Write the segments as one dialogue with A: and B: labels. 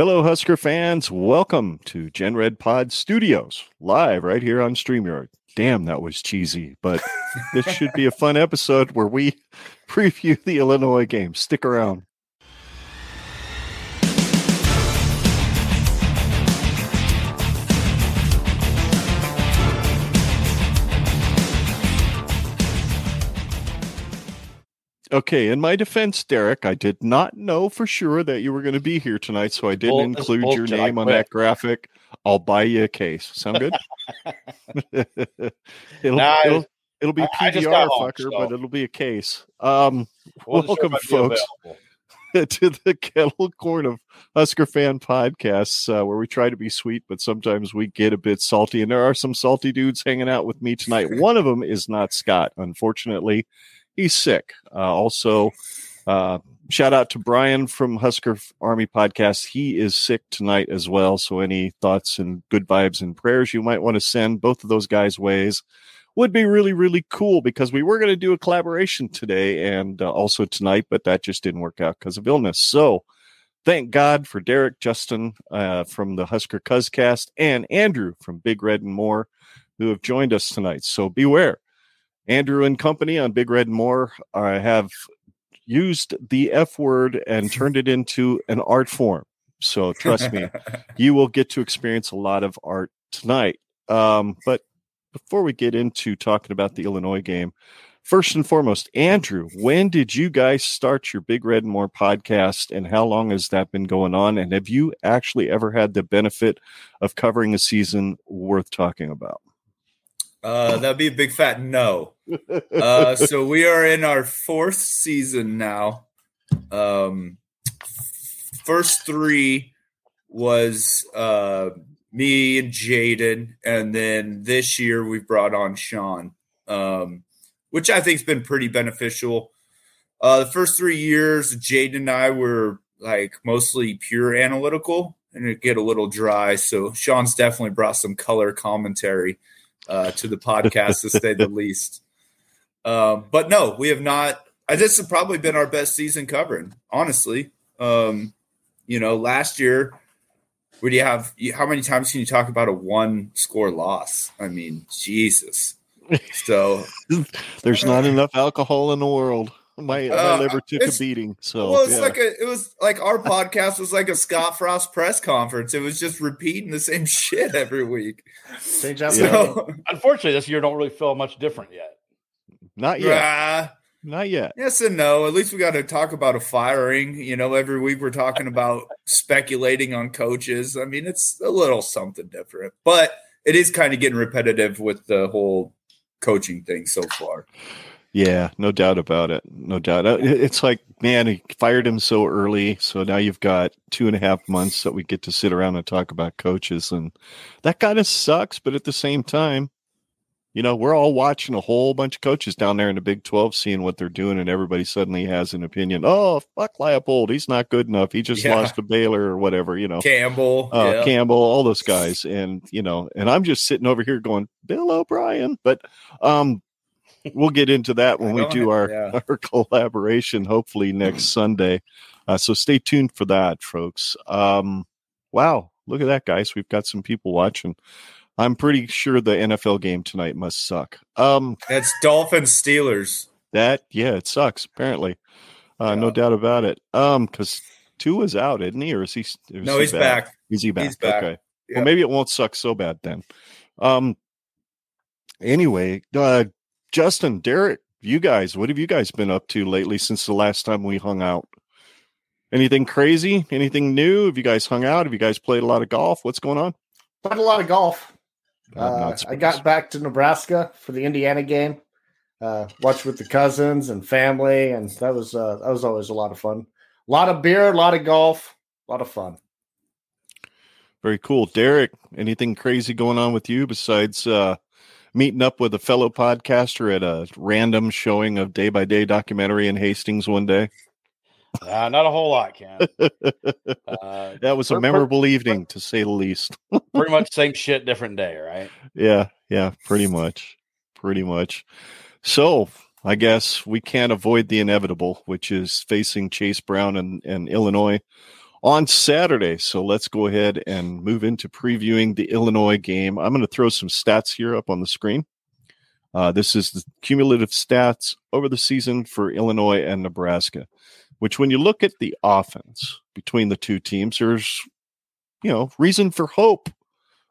A: Hello, Husker fans. Welcome to Gen Red Pod Studios, live right here on StreamYard. Damn, that was cheesy, but this should be a fun episode where we preview the Illinois game. Stick around. Okay, in my defense, Derek, I did not know for sure that you were going to be here tonight, so I didn't
B: Bull-
A: include your name on that graphic. I'll buy you a case. Sound good? it'll,
B: Nah,
A: it'll, it'll be
B: I-
A: PDR,
B: home,
A: fucker,
B: so-
A: but it'll be a case. Um, welcome,
B: sure if I'd be
A: folks. to the kettle corn of Husker fan podcasts, uh, where we try to be sweet, but sometimes we get a bit salty. And there are some salty dudes hanging out with me tonight. One of them is not Scott. Unfortunately, he's sick. Uh, also, uh, shout out to Brian from Husker Army Podcast. He is sick tonight as well. So, any thoughts and good vibes and prayers you might want to send both of those guys' ways would be really, really cool because we were going to do a collaboration today and uh, also tonight, but that just didn't work out because of illness. So, thank God for Derek Justin uh, from the Husker Cuzcast and Andrew from Big Red and More who have joined us tonight. So, beware. Andrew and company on Big Red and More uh, have used the F word and turned it into an art form. So, trust me, you will get to experience a lot of art tonight. Um, but before we get into talking about the Illinois game, first and foremost, Andrew, when did you guys start your Big Red and More podcast, and how long has that been going on? And have you actually ever had the benefit of covering a season worth talking about?
C: Uh, that'd be a big fat no. Uh, so we are in our fourth season now. Um, first three was uh, me and Jaden, and then this year we've brought on Sean, um, which I think's been pretty beneficial. Uh, the first three years, Jaden and I were like mostly pure analytical, and it get a little dry. So Sean's definitely brought some color commentary uh, to the podcast, to say the least. Um, but no, we have not. I this has probably been our best season covering, honestly. Um, you know, last year, where do you have? How many times can you talk about a one score loss? I mean, Jesus. So
A: There's not enough alcohol in the world. My, my
C: Uh,
A: liver took a beating. So,
C: well, it's
A: yeah.
C: like a. It was like our podcast was like a Scott Frost press conference. It was just repeating the same shit every week.
D: St. Jeff,
A: Yeah.
C: So,
B: Unfortunately, this year don't really feel much different yet.
A: not yet.
C: ah,
A: Not yet.
C: Yes and no. At least we got to talk about a firing. You know, every week we're talking about speculating on coaches. I mean, it's a little something different, but it is kind of getting repetitive with the whole coaching thing so far.
A: Yeah, no doubt about it. No doubt. Uh, It's like, man, he fired him so early. So now you've got two and a half months that we get to sit around and talk about coaches. And that kind of sucks. But at the same time, you know, we're all watching a whole bunch of coaches down there in the Big 12 seeing what they're doing. And everybody suddenly has an opinion. Oh, fuck Leipold. He's not good enough. He just
C: Yeah.
A: lost to Baylor or whatever, you know.
C: Campbell,
A: uh,
C: yeah.
A: Campbell, all those guys, and you know, and I'm just sitting over here going, Bill O'Brien. But um, we'll get into that when we do our
C: ahead,
A: our collaboration, hopefully next Sunday. Uh, so stay tuned for that, folks. Um, wow, look at that, guys! We've got some people watching. I'm pretty sure the NFL game tonight must suck. Um,
C: That's Dolphins Steelers.
A: that yeah, it sucks. Apparently, uh, no doubt about it. Um, because is out, isn't he, or is he? Is
C: No,
A: he
C: he's back.
A: Is he back?
C: He's back.
A: Okay.
C: Yeah.
A: Well, maybe it won't suck so bad then. Um. Anyway, uh, Justin, Derek, you guys, what have you guys been up to lately since the last time we hung out? Anything crazy? Anything new? Have you guys hung out? Have you guys played a lot of golf? What's going on?
D: played a lot of golf. Uh, I got back to Nebraska for the Indiana game. Uh, watched with the cousins and family, and that was uh, that was always a lot of fun. A lot of beer, a lot of golf, a lot of fun.
A: Very cool. Derek, anything crazy going on with you besides uh, meeting up with a fellow podcaster at a random showing of day by day documentary in Hastings one day?
B: Uh, not a whole lot, Ken. Uh,
A: That was a memorable evening, to say the least.
B: pretty much same shit, different day, right?
A: Yeah, yeah, pretty much. Pretty much. So I guess we can't avoid the inevitable, which is facing Chase Brown and, and Illinois on Saturday. So let's go ahead and move into previewing the Illinois game. I'm going to throw some stats here up on the screen. Uh, this is the cumulative stats over the season for Illinois and Nebraska, which, when you look at the offense between the two teams, there's, you know, reason for hope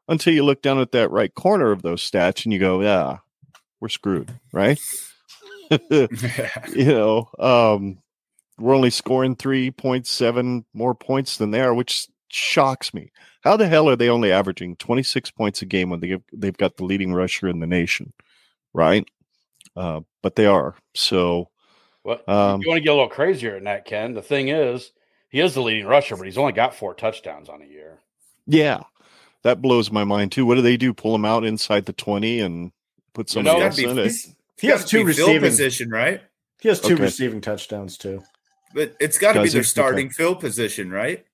A: until you look down at that right corner of those stats and you go, yeah, we're screwed, right? you know, um, we're only scoring 3.7 more points than they are, which shocks me. How the hell are they only averaging 26 points a game when they they've got the leading rusher in the nation, right? Uh, but they are. So,
B: well, um, you want to get a little crazier in that, Ken. The thing is, he is the leading rusher, but he's only got four touchdowns on a year.
A: Yeah, that blows my mind too. What do they do? Pull him out inside the 20 and put somebody you know, else in it?
D: He has two receiving
C: position, right?
D: He has two okay. receiving touchdowns too.
C: But it's got to be their starting okay. field position, right?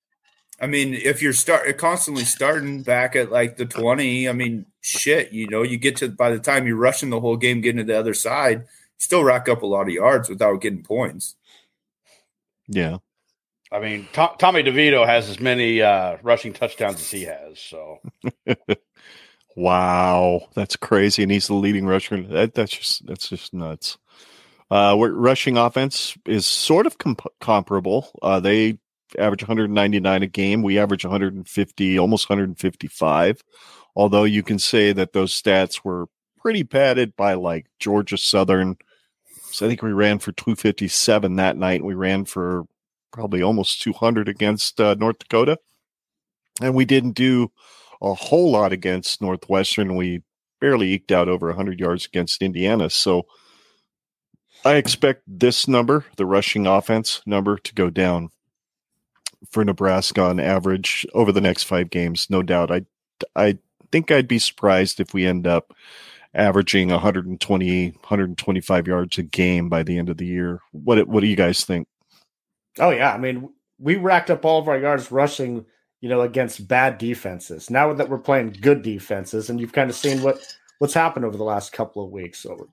C: I mean, if you're start constantly starting back at like the 20, I mean, shit, you know, you get to by the time you're rushing the whole game, getting to the other side, still rack up a lot of yards without getting points.
A: Yeah.
B: I mean, Tommy DeVito has as many uh, rushing touchdowns as he has. So,
A: wow, that's crazy, and he's the leading rusher. That, that's just that's just nuts. Uh, rushing offense is sort of comp- comparable. Uh, they average 199 a game. We average 150, almost 155. Although you can say that those stats were pretty padded by like Georgia Southern. So I think we ran for 257 that night. We ran for probably almost 200 against uh, North Dakota. And we didn't do a whole lot against Northwestern. We barely eked out over 100 yards against Indiana. So I expect this number, the rushing offense number, to go down for Nebraska on average over the next five games. No doubt. I, I think I'd be surprised if we end up averaging 120, 125 yards a game by the end of the year. What, what do you guys think?
D: Oh, yeah. I mean, we racked up all of our yards rushing, you know, against bad defenses. Now that we're playing good defenses, and you've kind of seen what what's happened over the last couple of weeks. So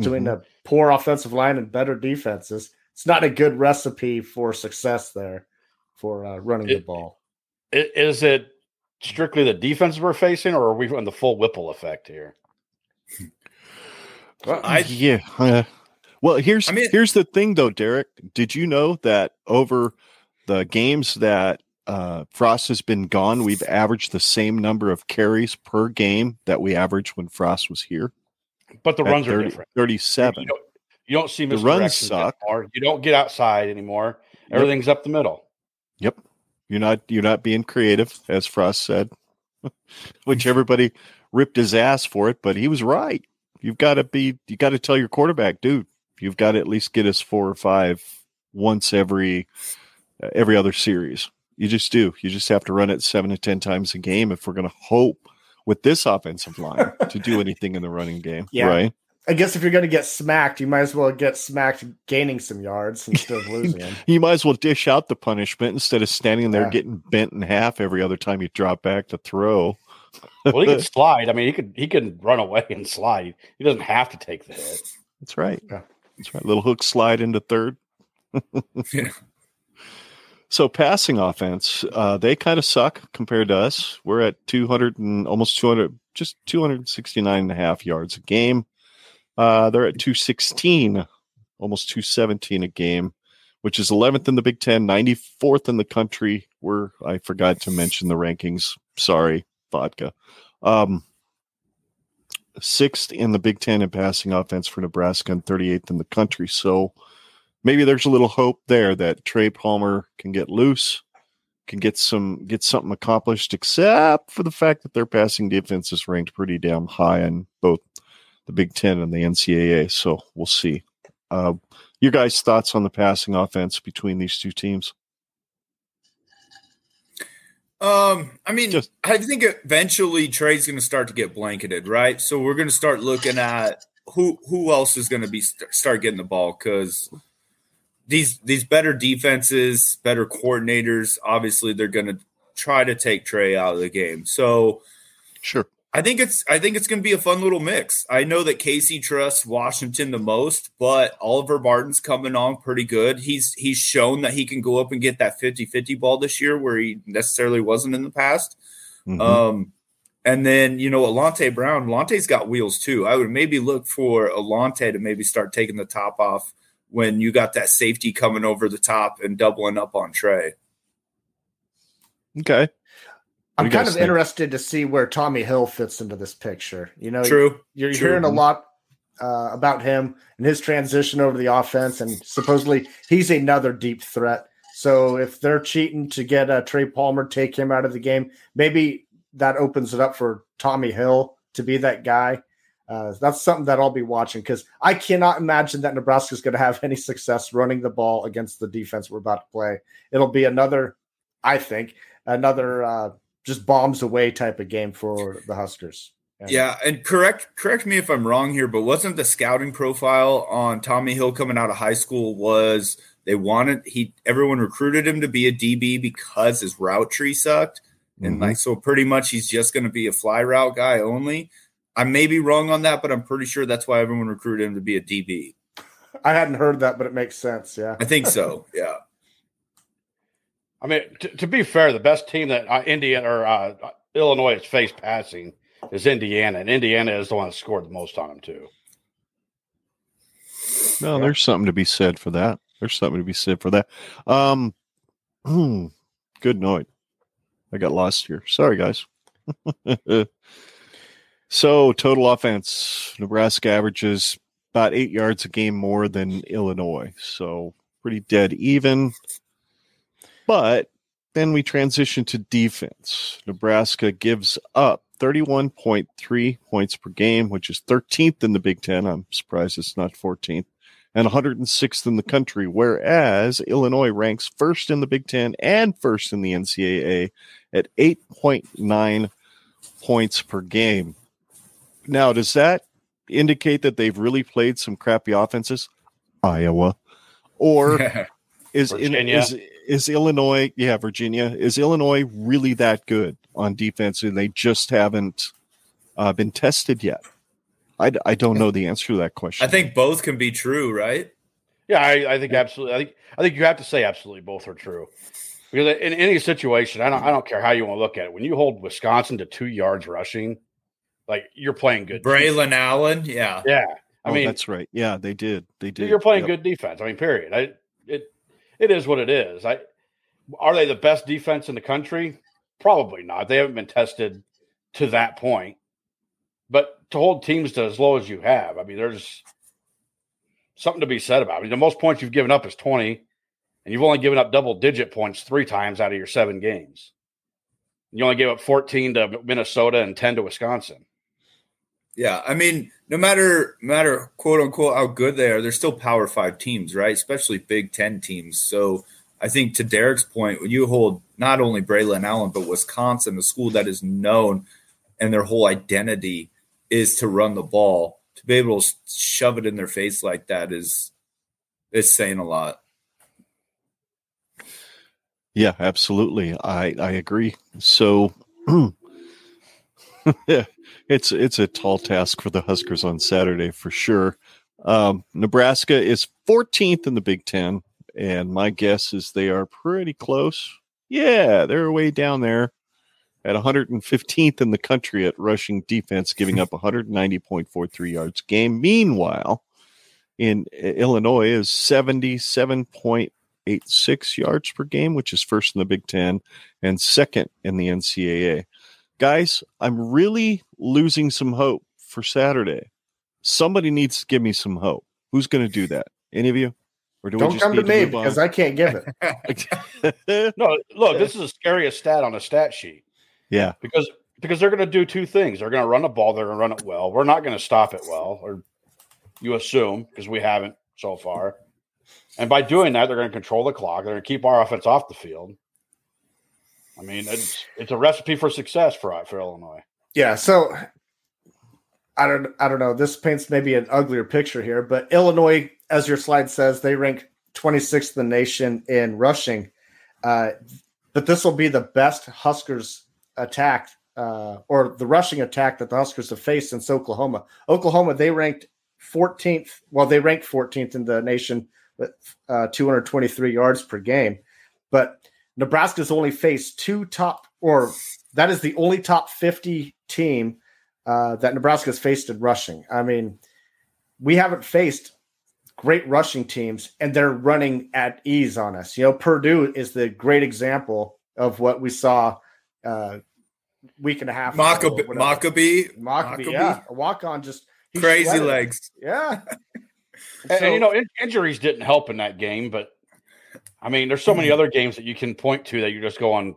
D: doing mm-hmm. a poor offensive line and better defenses. It's not a good recipe for success there for uh, running it, the ball.
B: Is it strictly the defense we're facing, or are we in the full Whipple effect here?
A: Well, I, yeah. Uh, well, here's I mean, here's the thing, though, Derek. Did you know that over the games that uh, Frost has been gone, we've averaged the same number of carries per game that we averaged when Frost was here?
B: But the runs 30, are different.
A: 37.
B: You don't, you don't see the runs suck. You don't get outside anymore. Everything's yep. up the middle.
A: Yep. You're not you're not being creative, as Frost said. Which everybody ripped his ass for it, but he was right. You've got to be you got to tell your quarterback, dude, you've got to at least get us four or five once every uh, every other series. You just do. You just have to run it seven to ten times a game if we're going to hope with this offensive line to do anything in the running game. Yeah. Right.
D: I guess if you're going to get smacked, you might as well get smacked gaining some yards instead of losing them.
A: you might as well dish out the punishment instead of standing there yeah. getting bent in half every other time you drop back to throw.
B: well, he can slide. I mean, he could he can run away and slide. He doesn't have to take the hit.
A: That's right. Yeah. That's right. Little hook slide into third. yeah. So passing offense, uh, they kind of suck compared to us. We're at 200 and almost 200, just 269 and a half yards a game. Uh, they're at 216, almost 217 a game, which is 11th in the Big Ten, 94th in the country. We're, I forgot to mention the rankings. Sorry, vodka. Um, sixth in the Big Ten in passing offense for Nebraska and 38th in the country. So, maybe there's a little hope there that Trey Palmer can get loose, can get some get something accomplished, except for the fact that their passing defense is ranked pretty damn high in both the Big Ten and the NCAA. So we'll see. Uh, your guys' thoughts on the passing offense between these two teams?
C: Um, I mean, Just, I think eventually Trey's going to start to get blanketed, right? So we're going to start looking at who who else is going to be start getting the ball because these these better defenses, better coordinators, obviously they're going to try to take Trey out of the game. So
A: sure.
C: I think it's I think it's going to be a fun little mix. I know that Casey trusts Washington the most, but Oliver Martin's coming on pretty good. He's he's shown that he can go up and get that 50-50 ball this year where he necessarily wasn't in the past. Mm-hmm. Um, and then you know Alante Brown, Alante's got wheels too. I would maybe look for Alante to maybe start taking the top off when you got that safety coming over the top and doubling up on Trey.
A: Okay.
D: I'm kind of think? interested to see where Tommy Hill fits into this picture. You know,
C: true.
D: You're,
C: true.
D: hearing a lot uh, about him and his transition over the offense, and supposedly he's another deep threat. So if they're cheating to get uh, Trey Palmer, take him out of the game, maybe that opens it up for Tommy Hill to be that guy. Uh, that's something that I'll be watching because I cannot imagine that Nebraska is going to have any success running the ball against the defense we're about to play. It'll be another, I think, another uh, just bombs away type of game for the Huskers.
C: And yeah, and correct correct me if I'm wrong here, but wasn't the scouting profile on Tommy Hill coming out of high school was they wanted he everyone recruited him to be a DB because his route tree sucked. And mm-hmm. like so pretty much he's just gonna be a fly route guy only. I may be wrong on that, but I'm pretty sure that's why everyone recruited him to be a DB.
D: I hadn't heard that, but it makes sense. Yeah.
C: I think so. Yeah.
B: I mean, to, to be fair, the best team that uh, Indiana or uh, Illinois has faced passing is Indiana, and Indiana is the one that scored the most on them too.
A: No, yeah. there's something to be said for that. There's something to be said for that. Um, hmm, good night. I got lost here. Sorry, guys. so total offense, Nebraska averages about eight yards a game more than Illinois. So pretty dead even. But then we transition to defense. Nebraska gives up 31.3 points per game, which is 13th in the Big Ten. I'm surprised it's not 14th, and 106th in the country, whereas Illinois ranks first in the Big Ten and first in the NCAA at 8.9 points per game. Now, does that indicate that they've really played some crappy offenses? Iowa. Or is, in, is is Illinois, yeah, Virginia, is Illinois really that good on defense and they just haven't uh, been tested yet? I, I don't know the answer to that question.
C: I think both can be true, right?
B: Yeah, I, I think absolutely. I think I think you have to say absolutely both are true. Because in any situation, I don't I don't care how you want to look at it. When you hold Wisconsin to two yards rushing, like you're playing good.
C: Braelon defense. Allen, yeah,
B: yeah. I
A: oh,
B: mean,
A: that's right. Yeah, they did. They did.
B: You're playing yep. good defense. I mean, period. I it it is what it is. I are they the best defense in the country? Probably not. They haven't been tested to that point. But to hold teams to as low as you have, I mean, there's something to be said about. it. I mean, the most points you've given up is 20, and you've only given up double digit points three times out of your seven games. You only gave up 14 to Minnesota and 10 to Wisconsin.
C: Yeah, I mean, no matter matter quote unquote how good they are, they're still Power Five teams, right? Especially Big Ten teams. So I think to Derek's point, when you hold not only Braelon Allen but Wisconsin, a school that is known and their whole identity is to run the ball, to be able to shove it in their face like that is is saying a lot.
A: Yeah, absolutely. I I agree. So it's it's a tall task for the Huskers on Saturday for sure. Um, Nebraska is 14th in the Big Ten, and my guess is they are pretty close. Yeah, they're way down there at 115th in the country at rushing defense, giving up 190.43 yards game. Meanwhile, in Illinois is 77.86 yards per game, which is first in the Big Ten and second in the NCAA guys, I'm really losing some hope for Saturday. Somebody needs to give me some hope. Who's going to do that? Any of you?
D: Or do Don't come to me because I can't give it.
B: no, look, this is the scariest stat on a stat sheet.
A: Yeah,
B: because because they're going to do two things. They're going to run the ball. They're going to run it well. We're not going to stop it well, or you assume because we haven't so far. And by doing that, they're going to control the clock. They're going to keep our offense off the field. I mean, it's it's a recipe for success for for Illinois.
D: Yeah. So I don't I don't know. This paints maybe an uglier picture here, but Illinois, as your slide says, they rank 26th in the nation in rushing. Uh, but this will be the best Huskers attack uh, or the rushing attack that the Huskers have faced since Oklahoma. Oklahoma, they ranked 14th. Well, they ranked 14th in the nation with uh, 223 yards per game. But Nebraska's only faced two top, or that is the only top 50 team uh, that Nebraska's faced in rushing. I mean, we haven't faced great rushing teams, and they're running at ease on us. You know, Purdue is the great example of what we saw uh, week and a half.
C: Mockobee, Mockobee,
D: Mockobee, yeah, a walk on just
C: crazy legs,
D: yeah.
B: and, so, and, you know, in, injuries didn't help in that game, but I mean, there's so many mm-hmm. other games that you can point to that you just go on.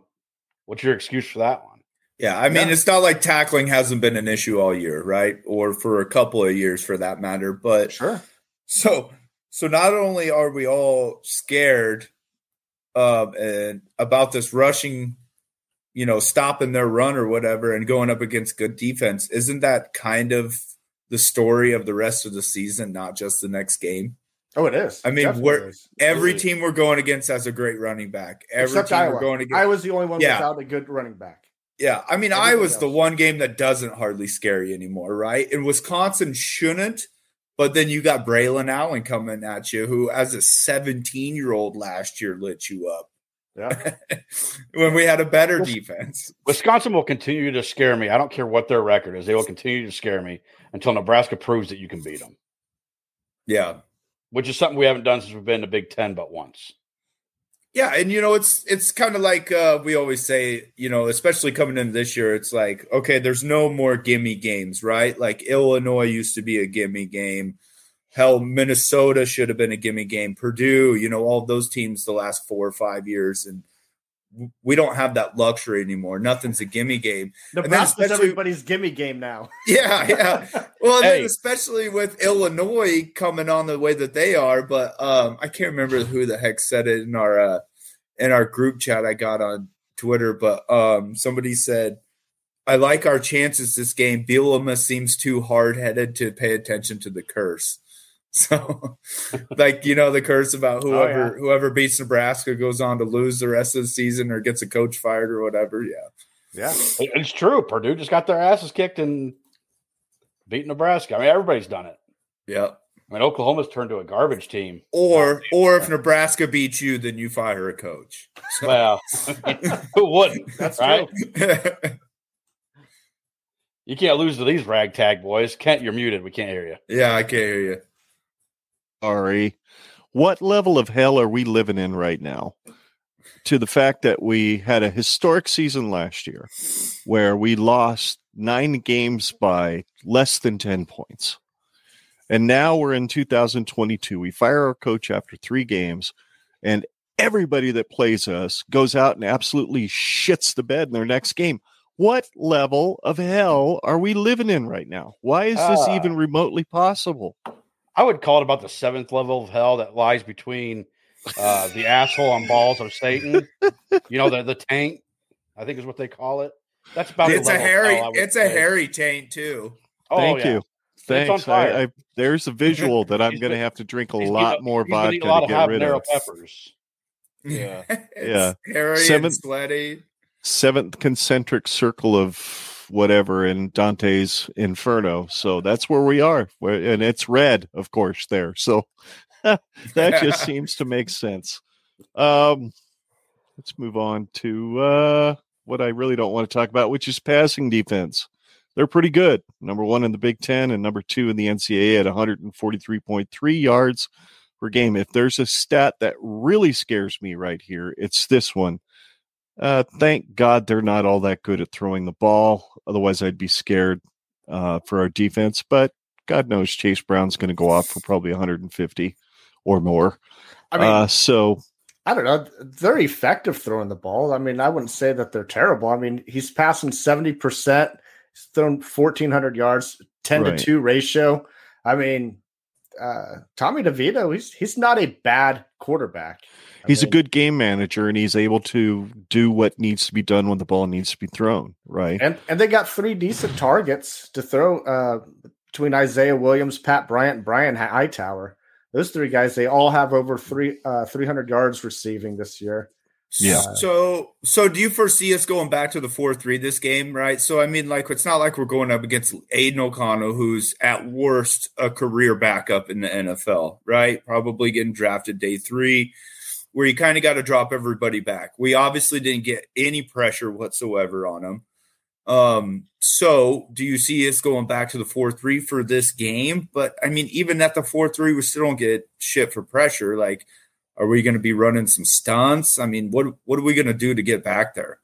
B: What's your excuse for that one?
C: Yeah, I mean, yeah. it's not like tackling hasn't been an issue all year, right? Or for a couple of years, for that matter. But
D: sure.
C: So, so not only are we all scared um, and about this rushing, you know, stopping their run or whatever, and going up against good defense, isn't that kind of the story of the rest of the season, not just the next game?
D: Oh, it is.
C: I mean, we're every team we're going against has a great running back. Every Except team
D: Iowa.
C: we're going against.
D: I was the only one yeah. without a good running back.
C: Yeah, I mean, I was the one game that doesn't hardly scare you anymore, right? And Wisconsin shouldn't, but then you got Braelon Allen coming at you, who, as a 17 year old last year, lit you up.
D: Yeah.
C: when we had a better defense.
B: Wisconsin will continue to scare me. I don't care what their record is. They will continue to scare me until Nebraska proves that you can beat them.
C: Yeah.
B: Which is something we haven't done since we've been to Big Ten but once.
C: Yeah, and you know it's it's kind of like uh, we always say, you know, especially coming in this year, it's like okay, there's no more gimme games, right? Like Illinois used to be a gimme game. Hell, Minnesota should have been a gimme game. Purdue, you know, all those teams the last four or five years, and we don't have that luxury anymore. Nothing's a gimme game.
D: Nebraska's everybody's gimme game now.
C: Yeah, yeah. Well, hey. especially with Illinois coming on the way that they are, but um, I can't remember who the heck said it in our uh, in our group chat I got on Twitter, but um, somebody said. I like our chances this game. Bielema seems too hard headed to pay attention to the curse. So, like you know, the curse about oh, whoever oh, yeah. whoever beats Nebraska goes on to lose the rest of the season or gets a coach fired or whatever. Yeah,
B: yeah, it's true. Purdue just got their asses kicked and beat Nebraska. I mean, everybody's done it.
C: Yeah.
B: I mean, Oklahoma's turned to a garbage team.
C: Or, or if Nebraska beats you, then you fire a coach.
B: So. Well, who wouldn't? That's right. you can't lose to these ragtag boys. Kent, you're muted. We can't hear you.
C: Yeah, I can't hear you
A: sorry. What level of hell are we living in right now? To the fact that we had a historic season last year where we lost nine games by less than 10 points. And now we're in 2022. We fire our coach after three games, and everybody that plays us goes out and absolutely shits the bed in their next game. What level of hell are we living in right now? Why is this uh, even remotely possible?
B: I would call it about the seventh level of hell that lies between uh, the asshole on balls of Satan. You know, the the tank, I think is what they call it. That's about
C: it's a hairy it's say. a hairy taint too.
A: Oh, Thank yeah. you. Thanks. I, I, there's a visual that I'm going to have to drink a lot more vodka to get rid of.
B: Peppers.
A: Yeah, yeah.
C: Hairy seventh, sweaty.
A: Seventh concentric circle of whatever in Dante's Inferno. So that's where we are, and it's red, of course, there. So that just seems to make sense. Um, let's move on to uh, what I really don't want to talk about, which is passing defense. They're pretty good. Number one in the Big Ten and number two in the NCAA at 143.3 yards per game. If there's a stat that really scares me right here, it's this one. Uh, thank God they're not all that good at throwing the ball. Otherwise, I'd be scared uh, for our defense. But God knows Chase Brown's going to go off for probably 150 or more. I mean, uh, so
D: I don't know. They're effective throwing the ball. I mean, I wouldn't say that they're terrible. I mean, he's passing 70%, he's thrown 1,400 yards, 10 right. to 2 ratio. I mean, uh, Tommy DeVito, he's he's not a bad quarterback
A: he's mean, a good game manager and he's able to do what needs to be done when the ball needs to be thrown, right?
D: And and they got three decent targets to throw uh, between Isaiah Williams, Pat Bryant, and Brian Hightower. Those three guys, they all have over three uh, 300 yards receiving this year.
A: Yeah.
C: So, so do you foresee us going back to the four three this game, right? So, I mean, like, it's not like we're going up against Aidan O'Connell, who's at worst a career backup in the NFL, right? Probably getting drafted day three, where you kind of got to drop everybody back. We obviously didn't get any pressure whatsoever on him. Um, so do you see us going back to the four three for this game? But I mean, even at the four three, we still don't get shit for pressure. Like, are we going to be running some stunts? I mean, what what are we going to do to get back there?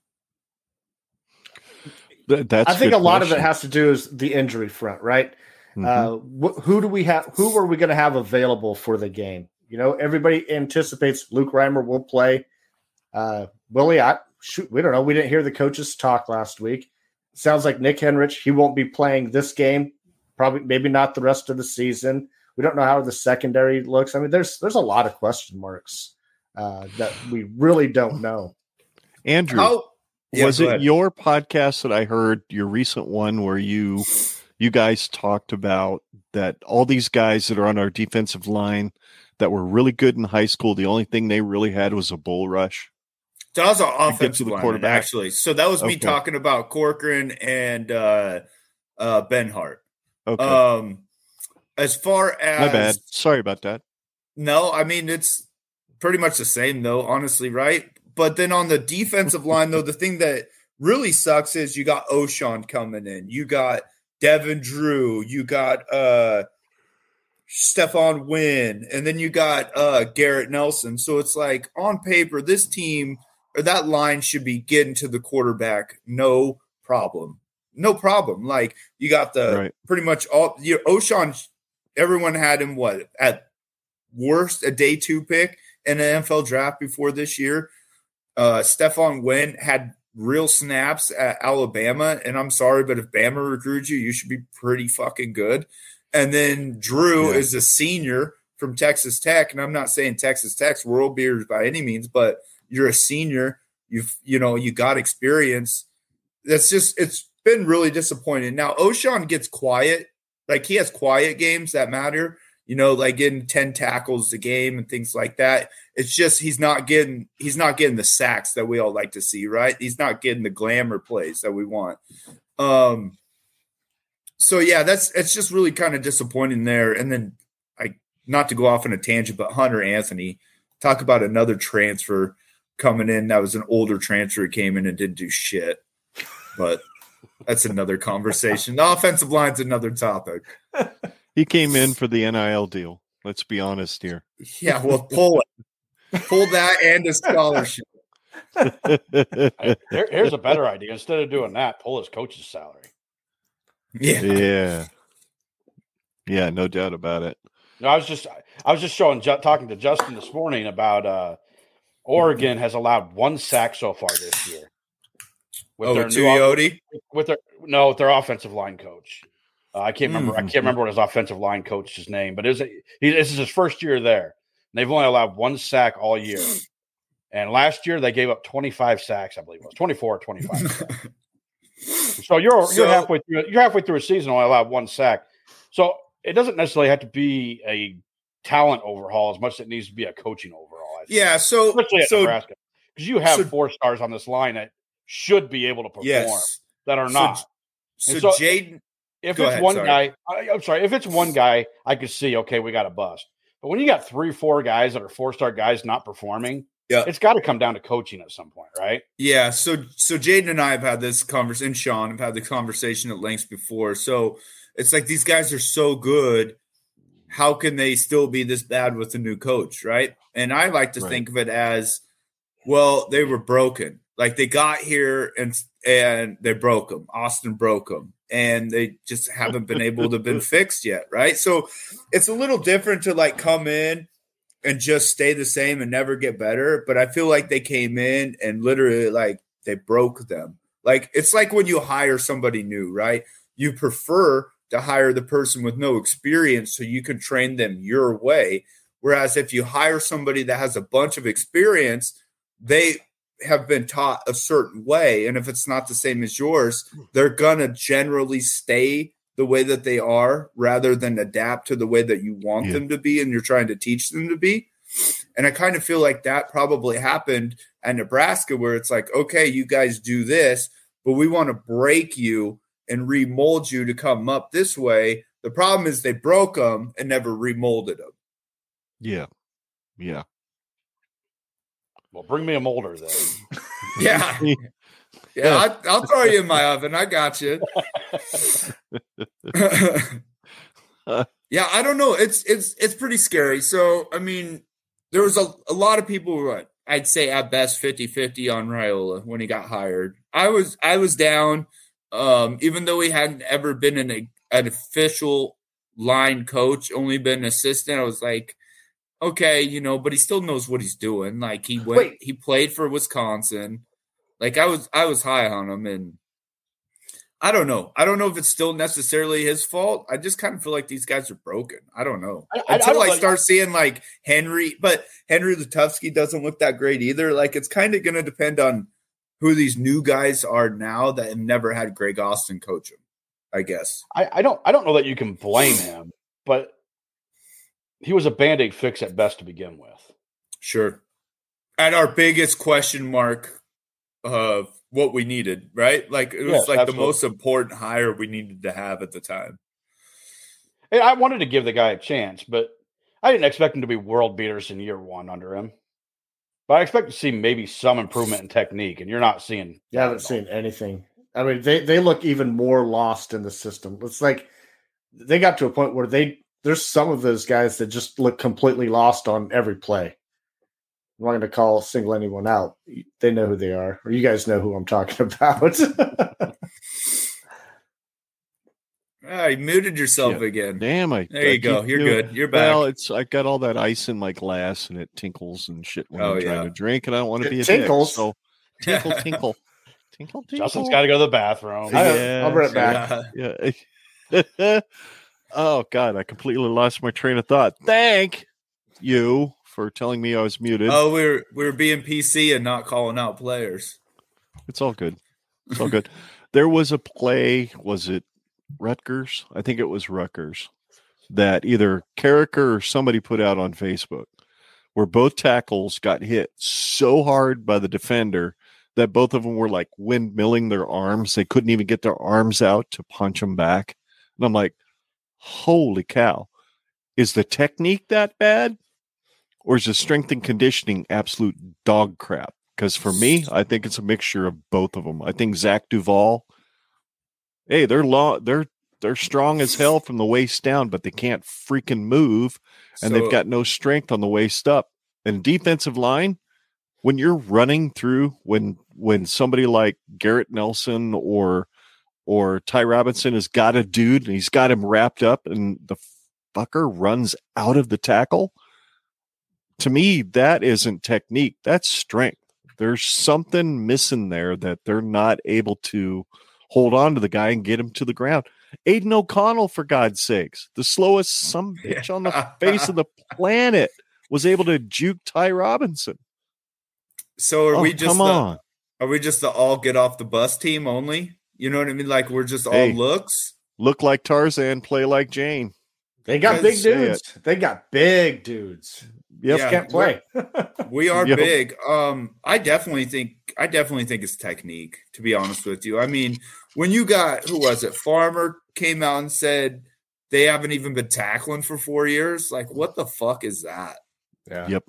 A: Th- that's
D: I think
A: good
D: a lot of it has to do is the injury front, right?
A: Mhm.
D: Uh, wh- who do we have? Who are we going to have available for the game? You know, everybody anticipates Luke Reimer will play. Uh, Willie, I shoot, we don't know. We didn't hear the coaches talk last week. Sounds like Nick Henrich, he won't be playing this game. Probably, maybe not the rest of the season. We don't know how the secondary looks. I mean, there's there's a lot of question marks uh, that we really don't know.
A: Andrew,
C: How Yeah,
A: was it
C: ahead.
A: your podcast that I heard your recent one where you you guys talked about that all these guys that are on our defensive line that were really good in high school, the only thing they really had was a bull rush.
C: That was an
A: get to
C: offensive
A: the
C: lineman,
A: quarterback?
C: actually. So that was me
A: Okay.
C: talking about Corcoran and uh, uh, Benhart.
A: Okay.
C: Um, as far as
A: My bad. Sorry about that.
C: No, I mean it's pretty much the same though, honestly, right? But then on the defensive line, though, the thing that really sucks is you got Ochaun coming in, you got Devin Drew, you got uh Stephon Wynn, and then you got uh Garrett Nelson. So it's like on paper, this team or that line should be getting to the quarterback, no problem. No problem. Like you got the
A: Right.
C: pretty much all you Ochaun, everyone had him what at worst a day two pick in an NFL draft before this year. Uh Stephon Wynn had real snaps at Alabama, and I'm sorry, but if Bama recruits you, you should be pretty fucking good. And then Drew
A: Yeah.
C: is a senior from Texas Tech, and I'm not saying Texas Tech's world beers by any means, but you're a senior. You've you know you got experience. That's just it's been really disappointing. Now Ochaun gets quiet, like he has quiet games that matter. You know, like getting ten tackles a game and things like that. It's just he's not getting he's not getting the sacks that we all like to see, right? He's not getting the glamour plays that we want. Um so yeah, that's it's just really kind of disappointing there. And then I not to go off on a tangent, but Hunter Anthony, talk about another transfer coming in that was an older transfer who came in and didn't do shit. But that's another conversation. The offensive line's another topic.
A: He came in for the NIL deal. Let's be honest here.
C: Yeah, well, pull it. Pull that and a scholarship.
B: Hey, here- here's a better idea. Instead of doing that, pull his coach's salary.
C: Yeah.
A: yeah. Yeah, no doubt about it.
B: No, I was just I was just showing Ju- talking to Justin this morning about uh Oregon has allowed one sack so far this year. With
C: Oh,
B: their
C: with
B: new off- with their no, with their offensive line coach. Uh, I can't remember. I
A: Mhm.
B: can't remember what his offensive line coach's name, but is he, this is his first year there. And they've only allowed one sack all year. And last year they gave up 25 sacks, I believe it was 24 or 25. so you're
C: So-
B: you're halfway through you're halfway through a season only allowed one sack. So it doesn't necessarily have to be a talent overhaul as much as it needs to be a coaching overhaul. I.
C: Yeah, so
B: especially at
C: so
B: Nebraska because you have
C: so-
B: four stars on this line that should be able to perform
C: yes.
B: that are not.
C: So,
B: And so-
C: Jaden
B: If it's
C: ahead,
B: one
C: sorry.
B: guy, I, I'm sorry. If it's one guy, I could see okay, we got a bust. But when you got three, four guys that are four star guys not performing,
C: Yeah.
B: it's got to come down to coaching at some point, right?
C: Yeah, so so Jaden and I have had this conversation, and Sean have had the conversation at length before. So it's like these guys are so good. How can they still be this bad with a new coach, right? And I like to
A: Right.
C: think of it as, well, they were broken. Like they got here and and they broke them. Austin broke them, and they just haven't been able to been fixed yet, right? So it's a little different to like come in and just stay the same and never get better. But I feel like they came in and literally like they broke them. Like it's like when you hire somebody new, right? You prefer to hire the person with no experience so you can train them your way. Whereas if you hire somebody that has a bunch of experience, they have been taught a certain way. And if it's not the same as yours, hmm. they're going to generally stay the way that they are rather than adapt to the way that you want
A: Yeah.
C: them to be and you're trying to teach them to be. And I kind of feel like that probably happened at Nebraska, where it's like, okay, you guys do this, but we want to break you and remold you to come up this way. The problem is they broke them and never remolded them.
A: Yeah. Yeah.
B: Well, bring me a molder then.
C: Yeah. Yeah, I, I'll throw you in my oven. I got you. yeah, I don't know. It's it's it's pretty scary. So, I mean, there was a, a lot of people who were, I'd say at best 50-50 on Raiola when he got hired. I was I was down um, even though he hadn't ever been an, an official line coach, only been an assistant. I was like, okay, you know, but he still knows what he's doing. Like he went, Wait. he played for Wisconsin. Like I was, I was high on him, and I don't know. I don't know if it's still necessarily his fault. I just kind of feel like these guys are broken. I don't know I, until I, I start seeing like Henry, but Henry Lutovsky doesn't look that great either. Like it's kind of going to depend on who these new guys are now that have never had Greg Austin coach them. I guess.
B: I, I don't. I don't know that you can blame him, but he was a band aid fix at best to begin with.
C: Sure. And our biggest question mark of what we needed, right? Like it was yes, like absolutely. the most important hire we needed to have at the time.
B: Hey, I wanted to give the guy a chance, but I didn't expect him to be world beaters in year one under him. But I expect to see maybe some improvement in technique, and you're not seeing.
D: You haven't seen anything. I mean, they they look even more lost in the system. It's like they got to a point where they there's some of those guys that just look completely lost on every play. I'm not going to call single anyone out. They know who they are, or you guys know who I'm talking about.
C: Ah, you muted yourself yeah. again.
A: Damn, I
C: there you go. You're good. You're back. Well,
A: it's I got all that ice in my glass and it tinkles and shit when oh, I'm trying to drink, and I don't want to be a tinkles. Dick, so tinkle, tinkle, tinkle, tinkle.
B: Justin's got to go to the bathroom.
D: Yeah, I'll bring it back.
A: Yeah. yeah. oh God, I completely lost my train of thought. Thank you for telling me I was muted.
C: Oh, we're we're being PC and not calling out players.
A: It's all good. It's all good. There was a play. Was it Rutgers? I think it was Rutgers that either Carriker or somebody put out on Facebook where both tackles got hit so hard by the defender that both of them were like windmilling their arms. They couldn't even get their arms out to punch them back. And I'm like, holy cow. Is the technique that bad? Or is the strength and conditioning absolute dog crap? Because for me, I think it's a mixture of both of them. I think Zach Duval hey, they're law they're they're strong as hell from the waist down, but they can't freaking move, and so, they've got no strength on the waist up. And defensive line, when you're running through, when when somebody like Garrett Nelson or or Ty Robinson has got a dude and he's got him wrapped up, and the fucker runs out of the tackle. To me, that isn't technique. That's strength. There's something missing there that they're not able to hold on to the guy and get him to the ground. Aidan O'Connell, for God's sakes, the slowest some bitch on the face of the planet, was able to juke Ty Robinson.
C: So are oh, we just come the, on? Are we just the all get off the bus team only? You know what I mean? Like we're just all hey, looks.
A: Look like Tarzan, play like Jane.
D: They got big dudes. They got big dudes. Yep. Yeah, can't play.
C: we are yep. big. Um, I definitely think I definitely think it's technique, to be honest with you. I mean, when you got who was it? Farmer came out and said they haven't even been tackling for four years. Like, what the fuck is that?
A: Yeah. Yep.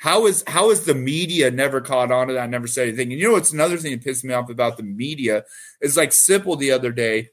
C: How is how is the media never caught on to that? I never said anything. And you know what's another thing that pissed me off about the media is like Sipple the other day,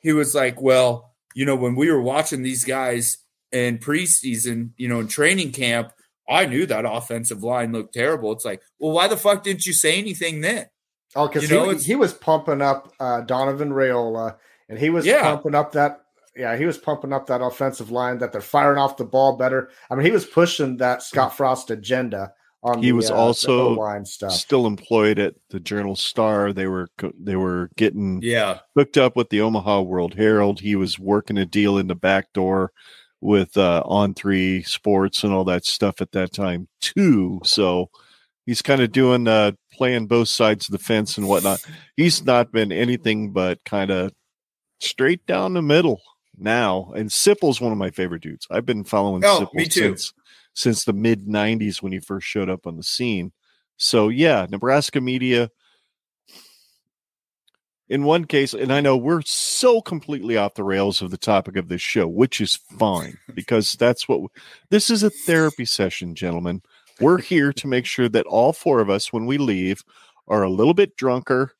C: he was like, Well, you know, when we were watching these guys in preseason, you know, in training camp, I knew that offensive line looked terrible. It's like, well, why the fuck didn't you say anything then?
D: Oh, because he, he was pumping up uh, Donovan Raiola, and he was yeah. pumping up that. Yeah, he was pumping up that offensive line that they're firing off the ball better. I mean, he was pushing that Scott Frost agenda. On
A: he
D: the,
A: was
D: uh,
A: also
D: line stuff.
A: still employed at the Journal Star. They were they were getting
C: yeah
A: hooked up with the Omaha World Herald. He was working a deal in the back door with uh, on three sports and all that stuff at that time too. So he's kind of doing uh, playing both sides of the fence and whatnot. He's not been anything but kind of straight down the middle now. And Sipple's one of my favorite dudes. I've been following oh, Sipple since since the mid 90s when he first showed up on the scene. So, yeah, Nebraska media, in one case, and I know we're so completely off the rails of the topic of this show, which is fine because that's what this is a therapy session, gentlemen. We're here to make sure that all four of us, when we leave, are a little bit drunker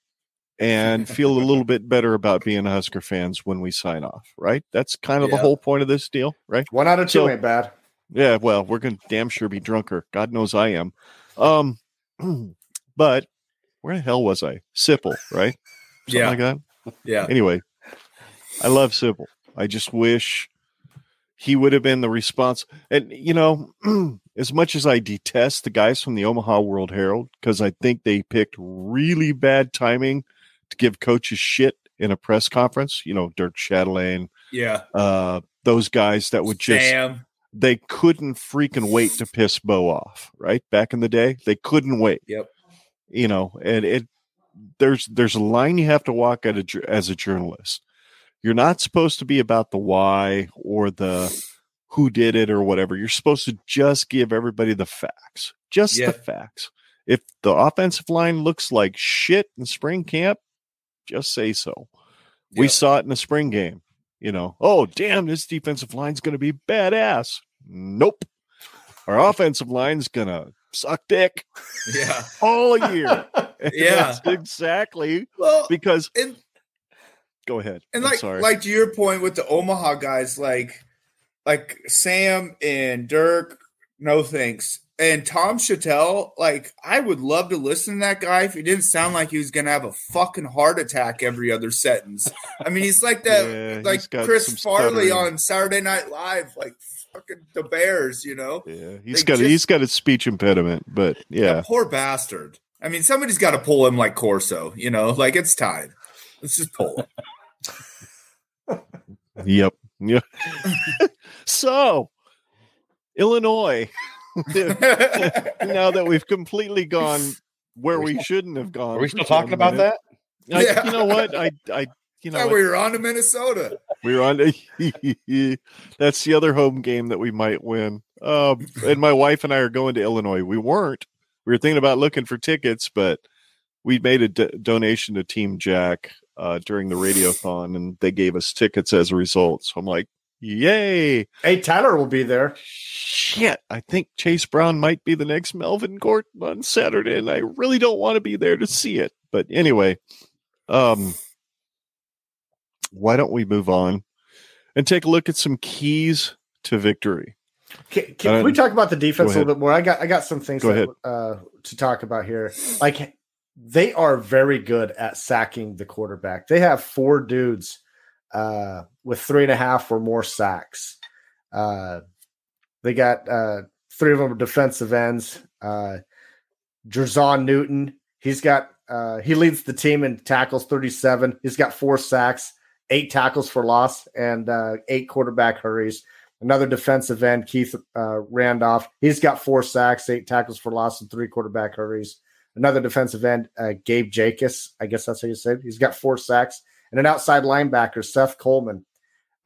A: and feel a little bit better about being Husker fans when we sign off, right? That's kind of
C: Yeah.
A: the whole point of this deal, right?
D: One out of two
A: So-
D: ain't bad.
A: Yeah, well, we're gonna damn sure be drunker. God knows I am. Um, but where the hell was I? Sipple, right? Something
C: Yeah.
A: like that.
C: Yeah.
A: Anyway, I love Sipple. I just wish he would have been the response. And you know, as much as I detest the guys from the Omaha World Herald because I think they picked really bad timing to give coaches shit in a press conference. You know, Dirk Chatelain,
C: Yeah.
A: uh, those guys that would just
C: Damn.
A: they couldn't freaking wait to piss Bo off, right? Back in the day, they couldn't wait.
C: Yep.
A: You know, and it there's there's a line you have to walk at a, as a journalist. You're not supposed to be about the why or the who did it or whatever. You're supposed to just give everybody the facts, just
C: Yeah.
A: the facts. If the offensive line looks like shit in spring camp, just say so. We saw it in the spring game. You know, oh damn, this defensive line's going to be badass. Nope, our offensive line's going to suck dick
C: Yeah.
A: all year.
C: Yeah.
A: exactly
C: Well,
A: because.
C: and
A: Go ahead.
C: and
A: I'm
C: like
A: sorry.
C: like to your point with the Omaha guys, like like Sam and Dirk, no thanks. And Tom Shatel, like I would love to listen to that guy if he didn't sound like he was gonna have a fucking heart attack every other sentence. I mean, he's like that,
A: Yeah,
C: like Chris Farley
A: stuttering.
C: on Saturday Night Live, like fucking the Bears, you know?
A: yeah, he's
C: they
A: got
C: just-
A: he's got a speech impediment, but yeah,
C: poor bastard. I mean, somebody's got to pull him like Corso, you know? Like it's time. Let's just pull him.
A: Yep. Yeah. so, Illinois. now that we've completely gone where
B: we
A: we
B: still-
A: shouldn't have gone.
B: Are we still talking about that?
A: I,
C: Yeah.
A: You know what? I, I, you know,
C: Thought
A: what?
C: we were on to Minnesota.
A: we were on. To, that's the other home game that we might win. Um, and my wife and I are going to Illinois. We weren't. We were thinking about looking for tickets, but we made a d- donation to Team Jack uh, during the radiothon, and they gave us tickets as a result. So I'm like, yay!
D: Hey, Tyler will be there.
A: Shit, I think Chase Brown might be the next Melvin Gordon on Saturday, and I really don't want to be there to see it. But anyway, um, why don't we move on and take a look at some keys to victory?
D: Can, can
A: Uh,
D: we talk about the defense a little bit more? I got I got some things that, uh, to talk about here. Like they are very good at sacking the quarterback. They have four dudes uh, with three and a half or more sacks. Uh, they got uh, three of them are defensive ends. Uh, Jer'Zhan Newton, he's got uh, he leads the team in tackles, thirty-seven. He's got four sacks, eight tackles for loss, and uh, eight quarterback hurries. Another defensive end, Keith uh, Randolph. He's got four sacks, eight tackles for loss, and three quarterback hurries. Another defensive end, uh, Gabe Jacobs. I guess that's how you said. He's got four sacks. And an outside linebacker, Seth Coleman.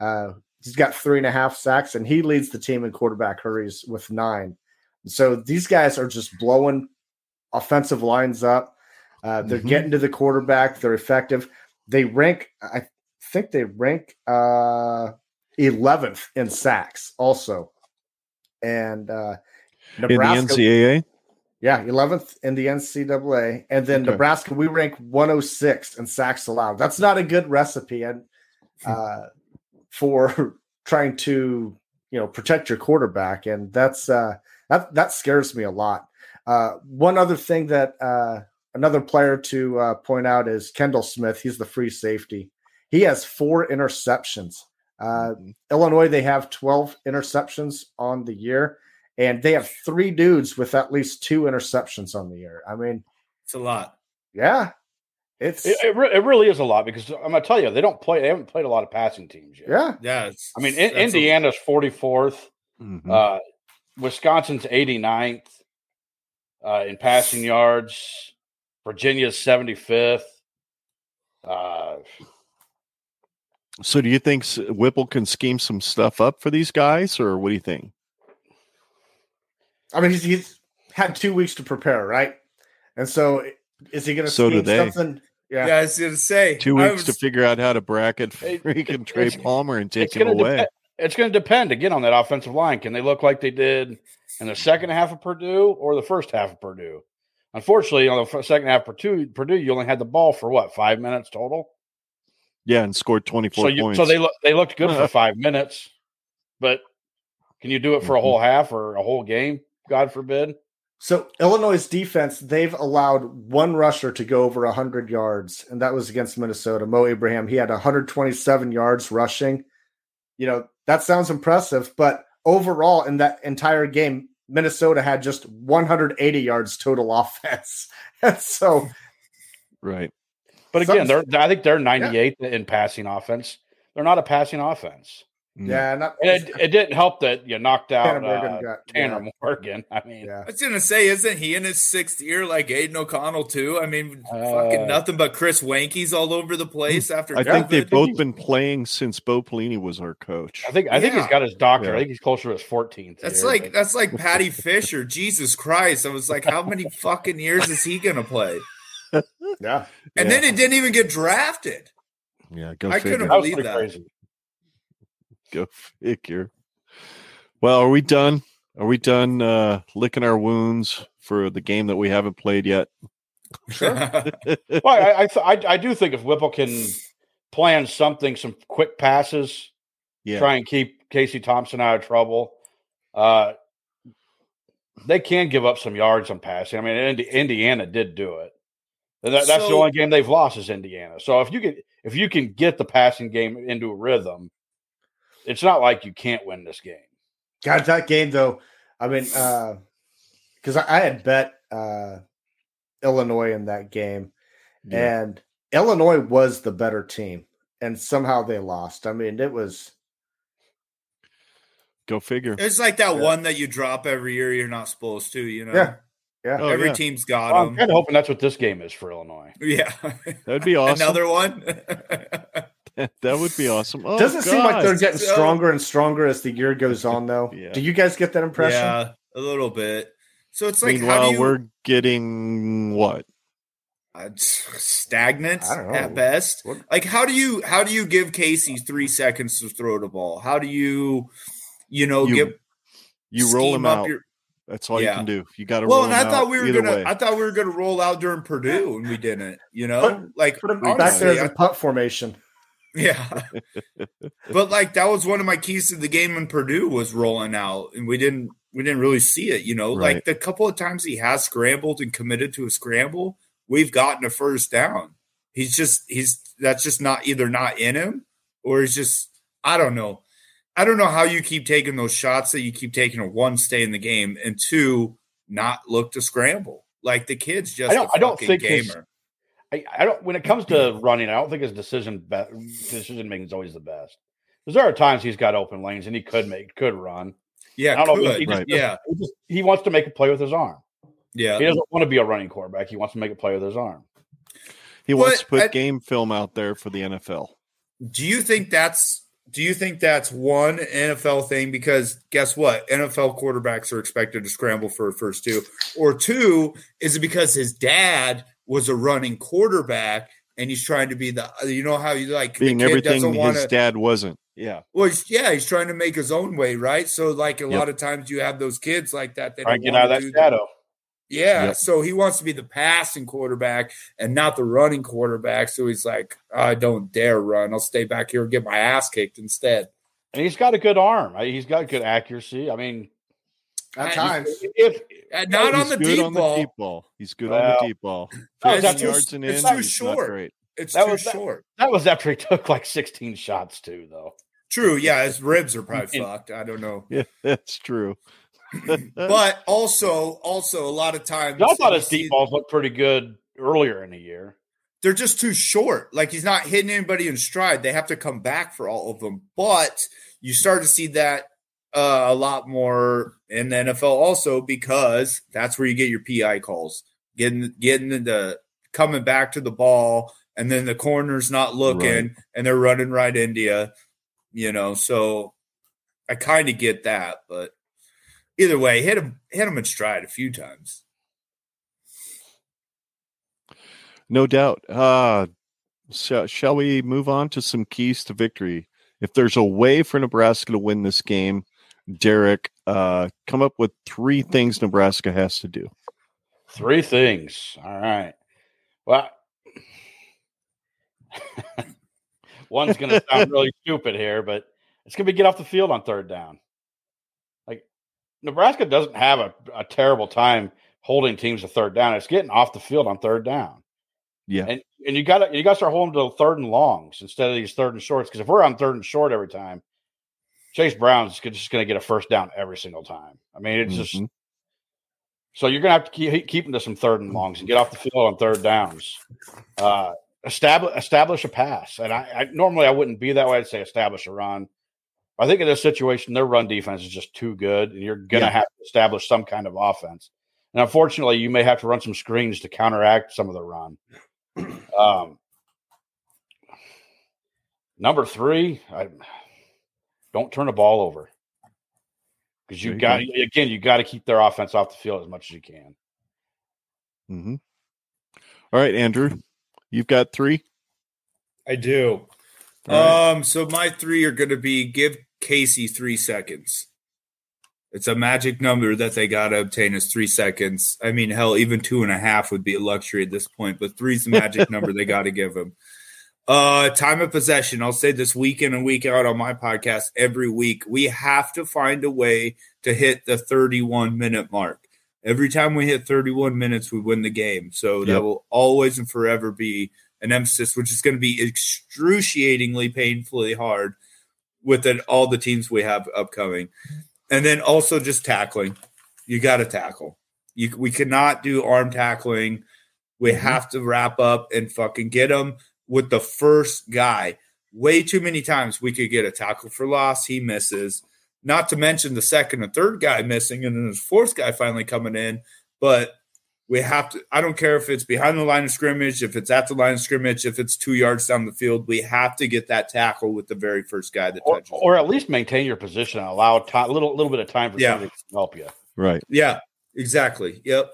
D: Uh, he's got three and a half sacks, and he leads the team in quarterback hurries with nine. So these guys are just blowing offensive lines up. Uh, they're
A: Mhm.
D: getting to the quarterback. They're effective. They rank, I think they rank uh, 11th in sacks also. And uh, Nebraska,
A: in the NCAA.
D: yeah, 11th in the NCAA. And then
A: Okay.
D: Nebraska, we rank 106 in sacks allowed. That's not a good recipe and uh, for trying to, you know, protect your quarterback. And that's uh, that that scares me a lot. Uh, one other thing that uh, another player to uh, point out is Kendall Smith. He's the free safety. He has four interceptions. Uh,
A: Mhm.
D: Illinois, they have 12 interceptions on the year, and they have three dudes with at least two interceptions on the year. I mean,
C: It's a lot.
D: yeah, it's
B: It, it, re- it really is a lot because I'm gonna tell you they don't play. They haven't played a lot of passing teams yet.
D: yeah,
C: Yeah. It's,
B: I mean, in,
C: that's a-
B: Indiana's 44th.
A: Mhm.
B: Uh, Wisconsin's 89th uh, in passing yards. Virginia's 75th. Uh,
A: so, do you think Whipple can scheme some stuff up for these guys, or what do you think?
D: I mean, he's, he's had two weeks to prepare, right? And so, is he going to
A: So do they.
D: something? Yeah.
C: Yeah, I was gonna say
A: Two
C: I
A: weeks to figure out how to bracket
B: It-
A: freaking Trey Palmer and take
B: it's
A: him
B: gonna
A: away.
B: depend- it's going to depend again on that offensive line. Can they look like they did in the second half of Purdue or the first half of Purdue? Unfortunately, on the second half of Purdue, Purdue, you only had the ball for what five minutes total.
A: Yeah, and scored 24
B: So, you,
A: points.
B: so they look they looked good for five minutes, but can you do it for a
A: Mhm.
B: whole half or a whole game? God forbid.
D: So Illinois' defense, they've allowed one rusher to go over 100 yards, and that was against Minnesota. Mo Ibrahim, he had 127 yards rushing. You know, that sounds impressive, but overall in that entire game, Minnesota had just 180 yards total offense. And so,
A: right.
B: But again,
D: Something's-
B: they're I think they're 98 in passing offense. They're not a passing offense.
A: Mm.
D: yeah, not
B: And it, it didn't help that you knocked out
D: Tanner Morgan
B: uh,
D: got-
B: Tanner
D: yeah.
B: Morgan. I mean,
D: yeah.
C: I was gonna say, isn't he in his sixth year like Aidan O'Connell too? I mean,
B: Uh,
C: fucking nothing but Chris Weinkes all over the place after.
A: I think they've both been playing since Bo Pelini was our coach.
B: I think I think he's
C: Yeah.
B: got his doctor.
A: Yeah.
B: I think he's closer to his 14th.
C: That's
B: year,
C: like
B: but-
C: that's like Patty Fisher. Jesus Christ! I was like, how many fucking years is he gonna play?
D: Yeah.
C: And
A: Yeah.
C: then he didn't even get drafted.
A: Yeah, go
C: I
A: figure.
C: couldn't
B: that
C: believe
B: pretty
C: that.
B: crazy.
A: Go figure. Well, are we done? Are we done uh, licking our wounds for the game that we haven't played yet? Sure.
B: well, I I, th- I I do think if Whipple can plan something, some quick passes,
A: Yeah.
B: try and keep Casey Thompson out of trouble. Uh, they can give up some yards on passing. I mean, Indi- Indiana did do it. And that, that's the only game they've lost is Indiana. So if you can if you can get the passing game into a rhythm, it's not like you can't win this game.
D: God, that game though. I mean, because I, I had bet uh, Illinois in that game,
A: Yeah.
D: and Illinois was the better team, and somehow they lost. I mean, it was
A: Go figure.
C: It's like that
D: Yeah.
C: one that you drop every year. You're not supposed to. You know.
D: Yeah. Yeah.
A: Oh,
C: Every
A: yeah.
C: team's got
B: Well, I'm kind of hoping that's what this game is for Illinois.
C: Yeah.
A: That'd be awesome.
C: Another one.
A: that would be awesome. Oh,
D: Doesn't seem like they're getting stronger and stronger as the year goes on, though.
A: Yeah.
D: Do you guys get that impression?
C: yeah, a little bit. So it's like, how
A: Meanwhile,
C: do you,
A: we're getting what?
C: uh, stagnant
D: I don't know.
C: at best.
D: What-
C: Like, how do you how do you give Casey three seconds to throw the ball? How do you, you know,
A: You
C: get
A: You roll
C: scheme
A: him
C: up
A: out.
C: your-
A: That's all
C: Yeah.
A: you can do. You got to
C: well,
A: roll
C: and I thought we were gonna.
A: way.
C: I thought we were gonna roll out during Purdue, and we didn't. You know,
D: Put-
C: like
D: Put him
C: honestly,
D: back there as
C: I-
D: a punt formation.
C: Yeah. but like that was one of my keys to the game when Purdue was rolling out and we didn't we didn't really see it, you know.
A: Right.
C: Like the couple of times he has scrambled and committed to a scramble, we've gotten a first down. He's just he's that's just not either not in him or he's just I don't know. I don't know how you keep taking those shots that you keep taking a one stay in the game and two not look to scramble. Like the kid's just
B: I don't-
C: a
B: I don't
C: fucking
B: think his-
C: gamer.
B: I, I don't. When it comes to running, I don't think his decision be, decision making is always the best. Because there are times he's got open lanes and he could make could run.
C: yeah,
B: I don't know. He, just,
A: Right.
C: yeah,
B: he, just, he wants to make a play with his arm.
C: yeah.
B: He doesn't want to be a running quarterback. He wants to make a play with his arm.
A: he wants to put
C: I-
A: game film out there for the NFL.
C: Do you think that's do you think that's one NFL thing? Because guess what? NFL quarterbacks are expected to scramble for a first two. Or two, is it because his dad was a running quarterback and he's trying to be the you know how you like
A: Being
C: the kid
A: everything
C: doesn't want
A: his dad wasn't. Yeah.
C: well yeah, he's trying to make his own way, right? So like a
A: Yep.
C: lot of times you have those kids like that. They don't
B: to get
C: wanna
B: out of that shadow.
C: Yeah,
A: Yep.
C: so he wants to be the passing quarterback and not the running quarterback. So he's like, I don't dare run. I'll stay back here and get my ass kicked instead.
B: And he's got a good arm. He's got good accuracy. I mean,
D: At times.
B: if
C: Uh, not on the
A: good
C: deep
A: on
C: ball.
A: the deep ball. He's good on the deep ball.
B: no,
A: 15
B: that's too-
A: yards and in,
C: too short. It's
B: That
C: too
B: was-
C: short.
B: that was after he took like 16 shots too, though.
C: True. Yeah, his ribs are probably fucked. I don't know.
A: Yeah, that's true.
C: But also, also a lot of times
B: I thought his deep balls looked pretty good earlier in the year.
C: they're just too short. Like he's not hitting anybody in stride. They have to come back for all of them. But you start to see that uh, a lot more in the NFL also because that's where you get your PI calls, getting getting the coming back to the ball, and then the corner's not looking,
A: Right.
C: and they're running right into you. You know, so I kind of get that, but either way, hit him hit him in stride a few times.
A: No doubt. Uh, so, shall we move on to some keys to victory? If there's a way for Nebraska to win this game, Derek, uh, come up with three things Nebraska has to do.
B: Three things. All right. Well, one's going to sound really stupid here, but it's going to be get off the field on third down. Nebraska doesn't have a, a terrible time holding teams to third down. It's getting off the field on third down.
A: Yeah.
B: And and you got to you got to start holding to third and longs instead of these third and shorts. Because if we're on third and short every time, Chase Brown's just going to get a first down every single time. I mean, it's mm-hmm. just so you're going to have to keep keep them to some third and longs and get off the field on third downs. Uh, establish establish a pass, and I, I normally I wouldn't be that way. I'd say establish a run. I think in this situation, their run defense is just too good, and you're going to yeah. have to establish some kind of offense. And unfortunately, you may have to run some screens to counteract some of the run. Um, number three, I don't turn the ball over because you got again you got to keep their offense off the field as much as you can.
A: Mm-hmm. All right, Andrew, you've got three.
C: I do. Right. Um, so my three are going to be give Casey three seconds. It's a magic number that they got to obtain is three seconds. I mean, hell, even two and a half would be a luxury at this point, but three's the magic number they got to give him. Uh, time of possession. I'll say this week in and week out on my podcast every week. We have to find a way to hit the 31 minute mark. Every time we hit 31 minutes, we win the game. So yep. that will always and forever be an emphasis, which is going to be excruciatingly painfully hard with it, all the teams we have upcoming and then also just tackling. You got to tackle. You, we cannot do arm tackling. We mm-hmm. have to wrap up and fucking get them with the first guy. Way too many times we could get a tackle for loss. He misses. Not to mention the second and third guy missing, and then the fourth guy finally coming in. But we have to i don't care if it's behind the line of scrimmage if it's at the line of scrimmage if it's two yards down the field we have to get that tackle with the very first guy that touches
B: or, or at least maintain your position and allow a little little bit of time for yeah. somebody to help you.
A: Right.
C: Yeah exactly. Yep.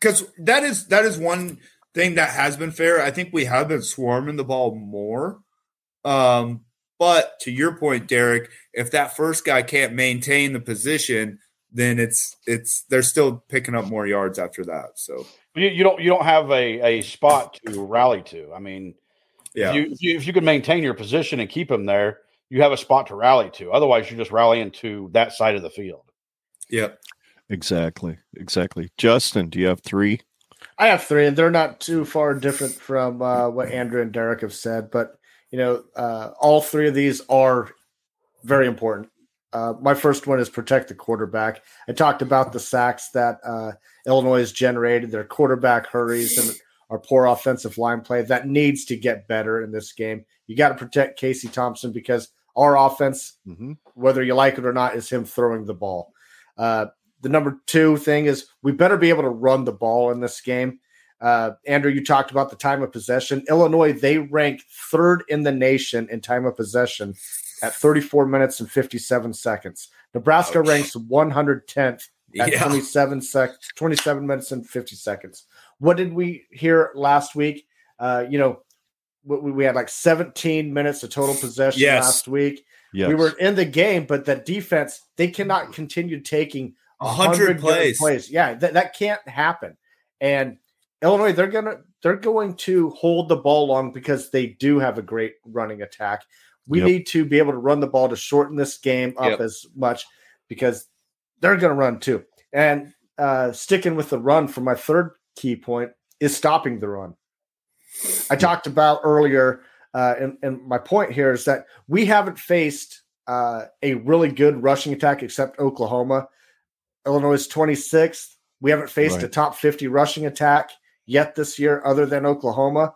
C: Because that is that is one thing that has been fair. I think we have been swarming the ball more. Um but to your point derek if that first guy can't maintain the position then it's it's they're still picking up more yards after that. So
B: you, you don't you don't have a, a spot to rally to. I mean, yeah, if you, if you, if you can maintain your position and keep them there, you have a spot to rally to. Otherwise, you're just rallying to that side of the field.
C: Yep,
A: exactly, exactly. Justin, do you have three?
D: I have three, and they're not too far different from uh, what Andrew and Derek have said. But you know, uh, all three of these are very important. Uh, my first one is protect the quarterback. I talked about the sacks that uh, Illinois has generated, their quarterback hurries, and our poor offensive line play. That needs to get better in this game. You got to protect Casey Thompson because our offense, mm-hmm. whether you like it or not, is him throwing the ball. Uh, the number two thing is we better be able to run the ball in this game. Uh, Andrew, you talked about the time of possession. Illinois, they rank third in the nation in time of possession at 34 minutes and 57 seconds. Nebraska Ouch. ranks 110th at yeah. 27 sec 27 minutes and 50 seconds. What did we hear last week? Uh, you know, we, we had like 17 minutes of total possession yes. last week. Yes. We were in the game, but that defense, they cannot continue taking 100 plays. plays. Yeah, that, that can't happen. And Illinois, they're gonna they're going to hold the ball long because they do have a great running attack. We yep. need to be able to run the ball to shorten this game up yep. as much because they're going to run too. And uh, sticking with the run for my third key point is stopping the run. I talked about earlier, uh, and, and, my point here is that we haven't faced uh, a really good rushing attack except Oklahoma. Illinois is 26th. We haven't faced right. a top 50 rushing attack yet this year, other than Oklahoma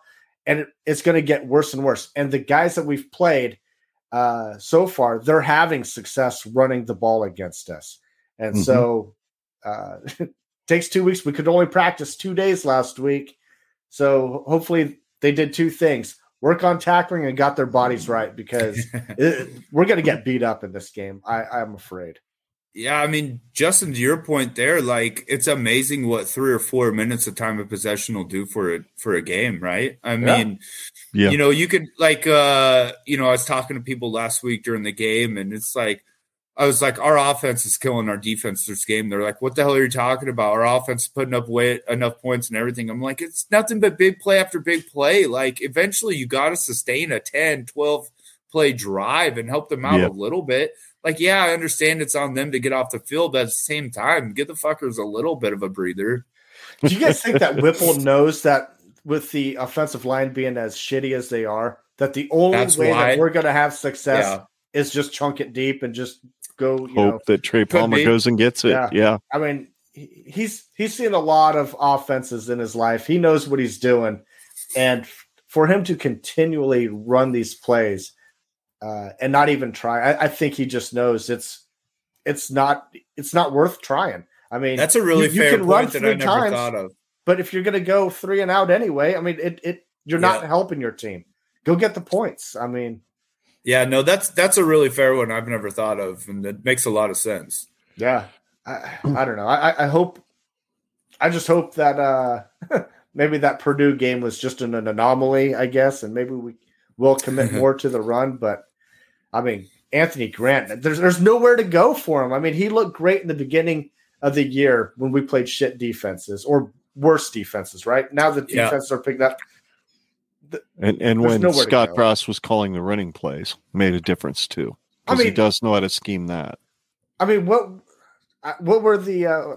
D: and it, it's going to get worse and worse. And the guys that we've played uh, so far, they're having success running the ball against us. And mm-hmm. so uh, it takes two weeks. We could only practice two days last week. So hopefully they did two things work on tackling and got their bodies right because it, we're going to get beat up in this game. I, I'm afraid.
C: Yeah, I mean, Justin, to your point there, like it's amazing what three or four minutes of time of possession will do for a for a game, right? I mean,
A: Yeah.
C: you know, you could like uh, you know, I was talking to people last week during the game, and it's like I was like, our offense is killing our defense this game. They're like, what the hell are you talking about? Our offense is putting up way enough points and everything. I'm like, it's nothing but big play after big play. Like eventually you got to sustain a 10, 12 play drive and help them out
A: Yeah.
C: a little bit. Like, yeah, I understand it's on them to get off the field, but at the same time, give the fuckers a little bit of a breather.
D: Do you guys think that Whipple knows that with the offensive line being as shitty as they are, that the only
C: That's
D: way
C: why-
D: that we're going to have success
C: Yeah.
D: is just chunk it deep and just go, you know,
A: Hope that Trey Palmer
C: be.
A: goes and gets it.
D: Yeah.
A: Yeah.
D: I mean, he's he's seen a lot of offenses in his life. He knows what he's doing, and for him to continually run these plays uh, and not even try, I, I think he just knows it's it's not it's not worth trying. I mean,
C: That's a really
D: you- you
C: fair
D: can run
C: point that I never
D: times.
C: thought of.
D: but if you're going to go three and out anyway, I mean, it it you're not
C: Yeah.
D: helping your team. Go get the points. I mean,
C: Yeah, no, that's that's a really fair one I've never thought of, and it makes a lot of sense.
D: Yeah, I, I don't know. I, I hope, I just hope that uh maybe that Purdue game was just an, an anomaly, I guess, and maybe we will commit more to the run. But I mean, Anthony Grant, there's there's nowhere to go for him. I mean, he looked great in the beginning of the year when we played shit defenses or worse defenses. Right now, the
C: Yeah.
D: defenses are picking up.
A: And and when Scott
D: go.
A: Frost was calling the running plays, made a difference too.
D: I
A: Because he does know how to scheme that.
D: I mean, what uh, what were the uh,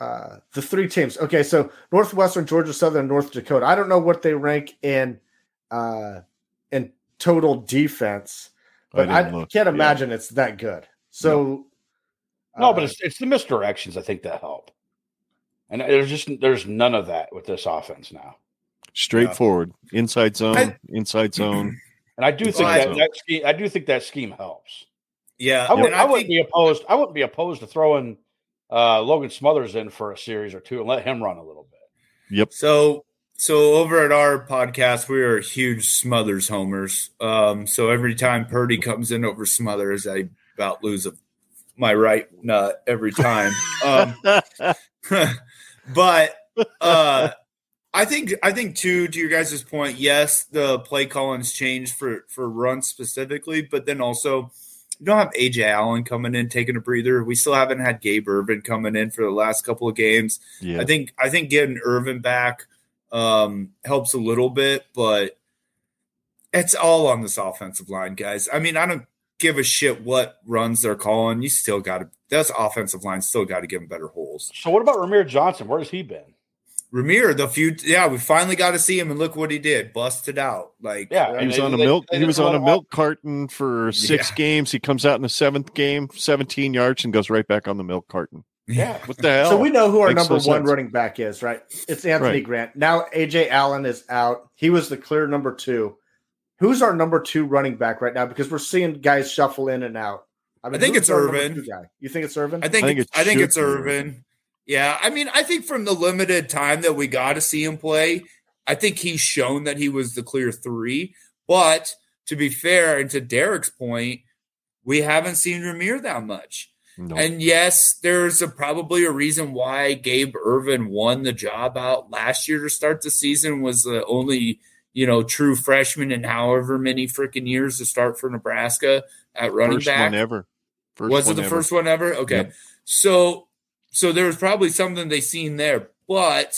D: uh, the three teams? Okay, so Northwestern, Georgia Southern, North Dakota. I don't know what they rank in uh, in total defense, but I,
A: didn't look,
D: can't
A: yeah.
D: imagine it's that good. So
B: No,
D: uh,
B: but it's it's the misdirections I think that help. And there's just there's none of that with this offense now.
A: Straightforward. Inside zone,
C: I-
A: inside zone.
B: And I do think
C: Well, I-
B: that, that scheme, I do think that scheme helps.
C: Yeah,
B: I, would,
C: and
B: I,
C: I
B: wouldn't
C: think
B: be opposed. I wouldn't be opposed to throwing uh, Logan Smothers in for a series or two and let him run a little bit.
A: Yep.
C: So so over at our podcast, we are huge Smothers homers. Um, so every time Purdy comes in over Smothers, I about lose a, my right nut every time. Um, but uh, I think I think too to your guys' point, yes, the play calling's changed for for runs specifically, but then also you don't have Ajay Allen coming in taking a breather. We still haven't had Gabe Ervin coming in for the last couple of games.
A: yeah.
C: I think I think getting Ervin back um, helps a little bit, but it's all on this offensive line, guys. I mean, I don't give a shit what runs they're calling. You still got to. That's offensive line. Still got to give them better holes.
B: So what about Rahmir Johnson? Where has he been?
C: Rahmir, the few, yeah, we finally got to see him, and look what he did, busted out. Like,
B: Yeah,
A: he was on a
B: they-
A: milk.
B: they
A: He was on a
B: run
A: milk carton for six
C: Yeah.
A: games. He comes out in the seventh game, seventeen yards, and goes right back on the milk carton.
B: Yeah,
A: What the hell?
D: So we know who our
A: Makes
D: number
A: no
D: one
A: sense.
D: running back is, right? It's Anthony
A: Right.
D: Grant. Now Ajay Allen is out. He was the clear number two. Who's our number two running back right now? Because we're seeing guys shuffle in and out.
C: I think it's
D: our Ervin. You think it's Ervin?
C: I think
A: I think
C: it's,
A: it
C: I think it's
A: be
C: Ervin.
A: Ervin.
C: Yeah, I mean, I think from the limited time that we got to see him play, I think he's shown that he was the clear three. But to be fair, and to Derek's point, we haven't seen Rahmir that much.
A: No.
C: And yes, there's a, probably a reason why Gabe Ervin won the job out last year to start the season was the only you know true freshman in however many freaking years to start for Nebraska at running
A: first
C: back.
A: one ever. First
C: was it the
A: ever.
C: first one ever? Okay.
A: Yep.
C: So so there was probably something they seen there, but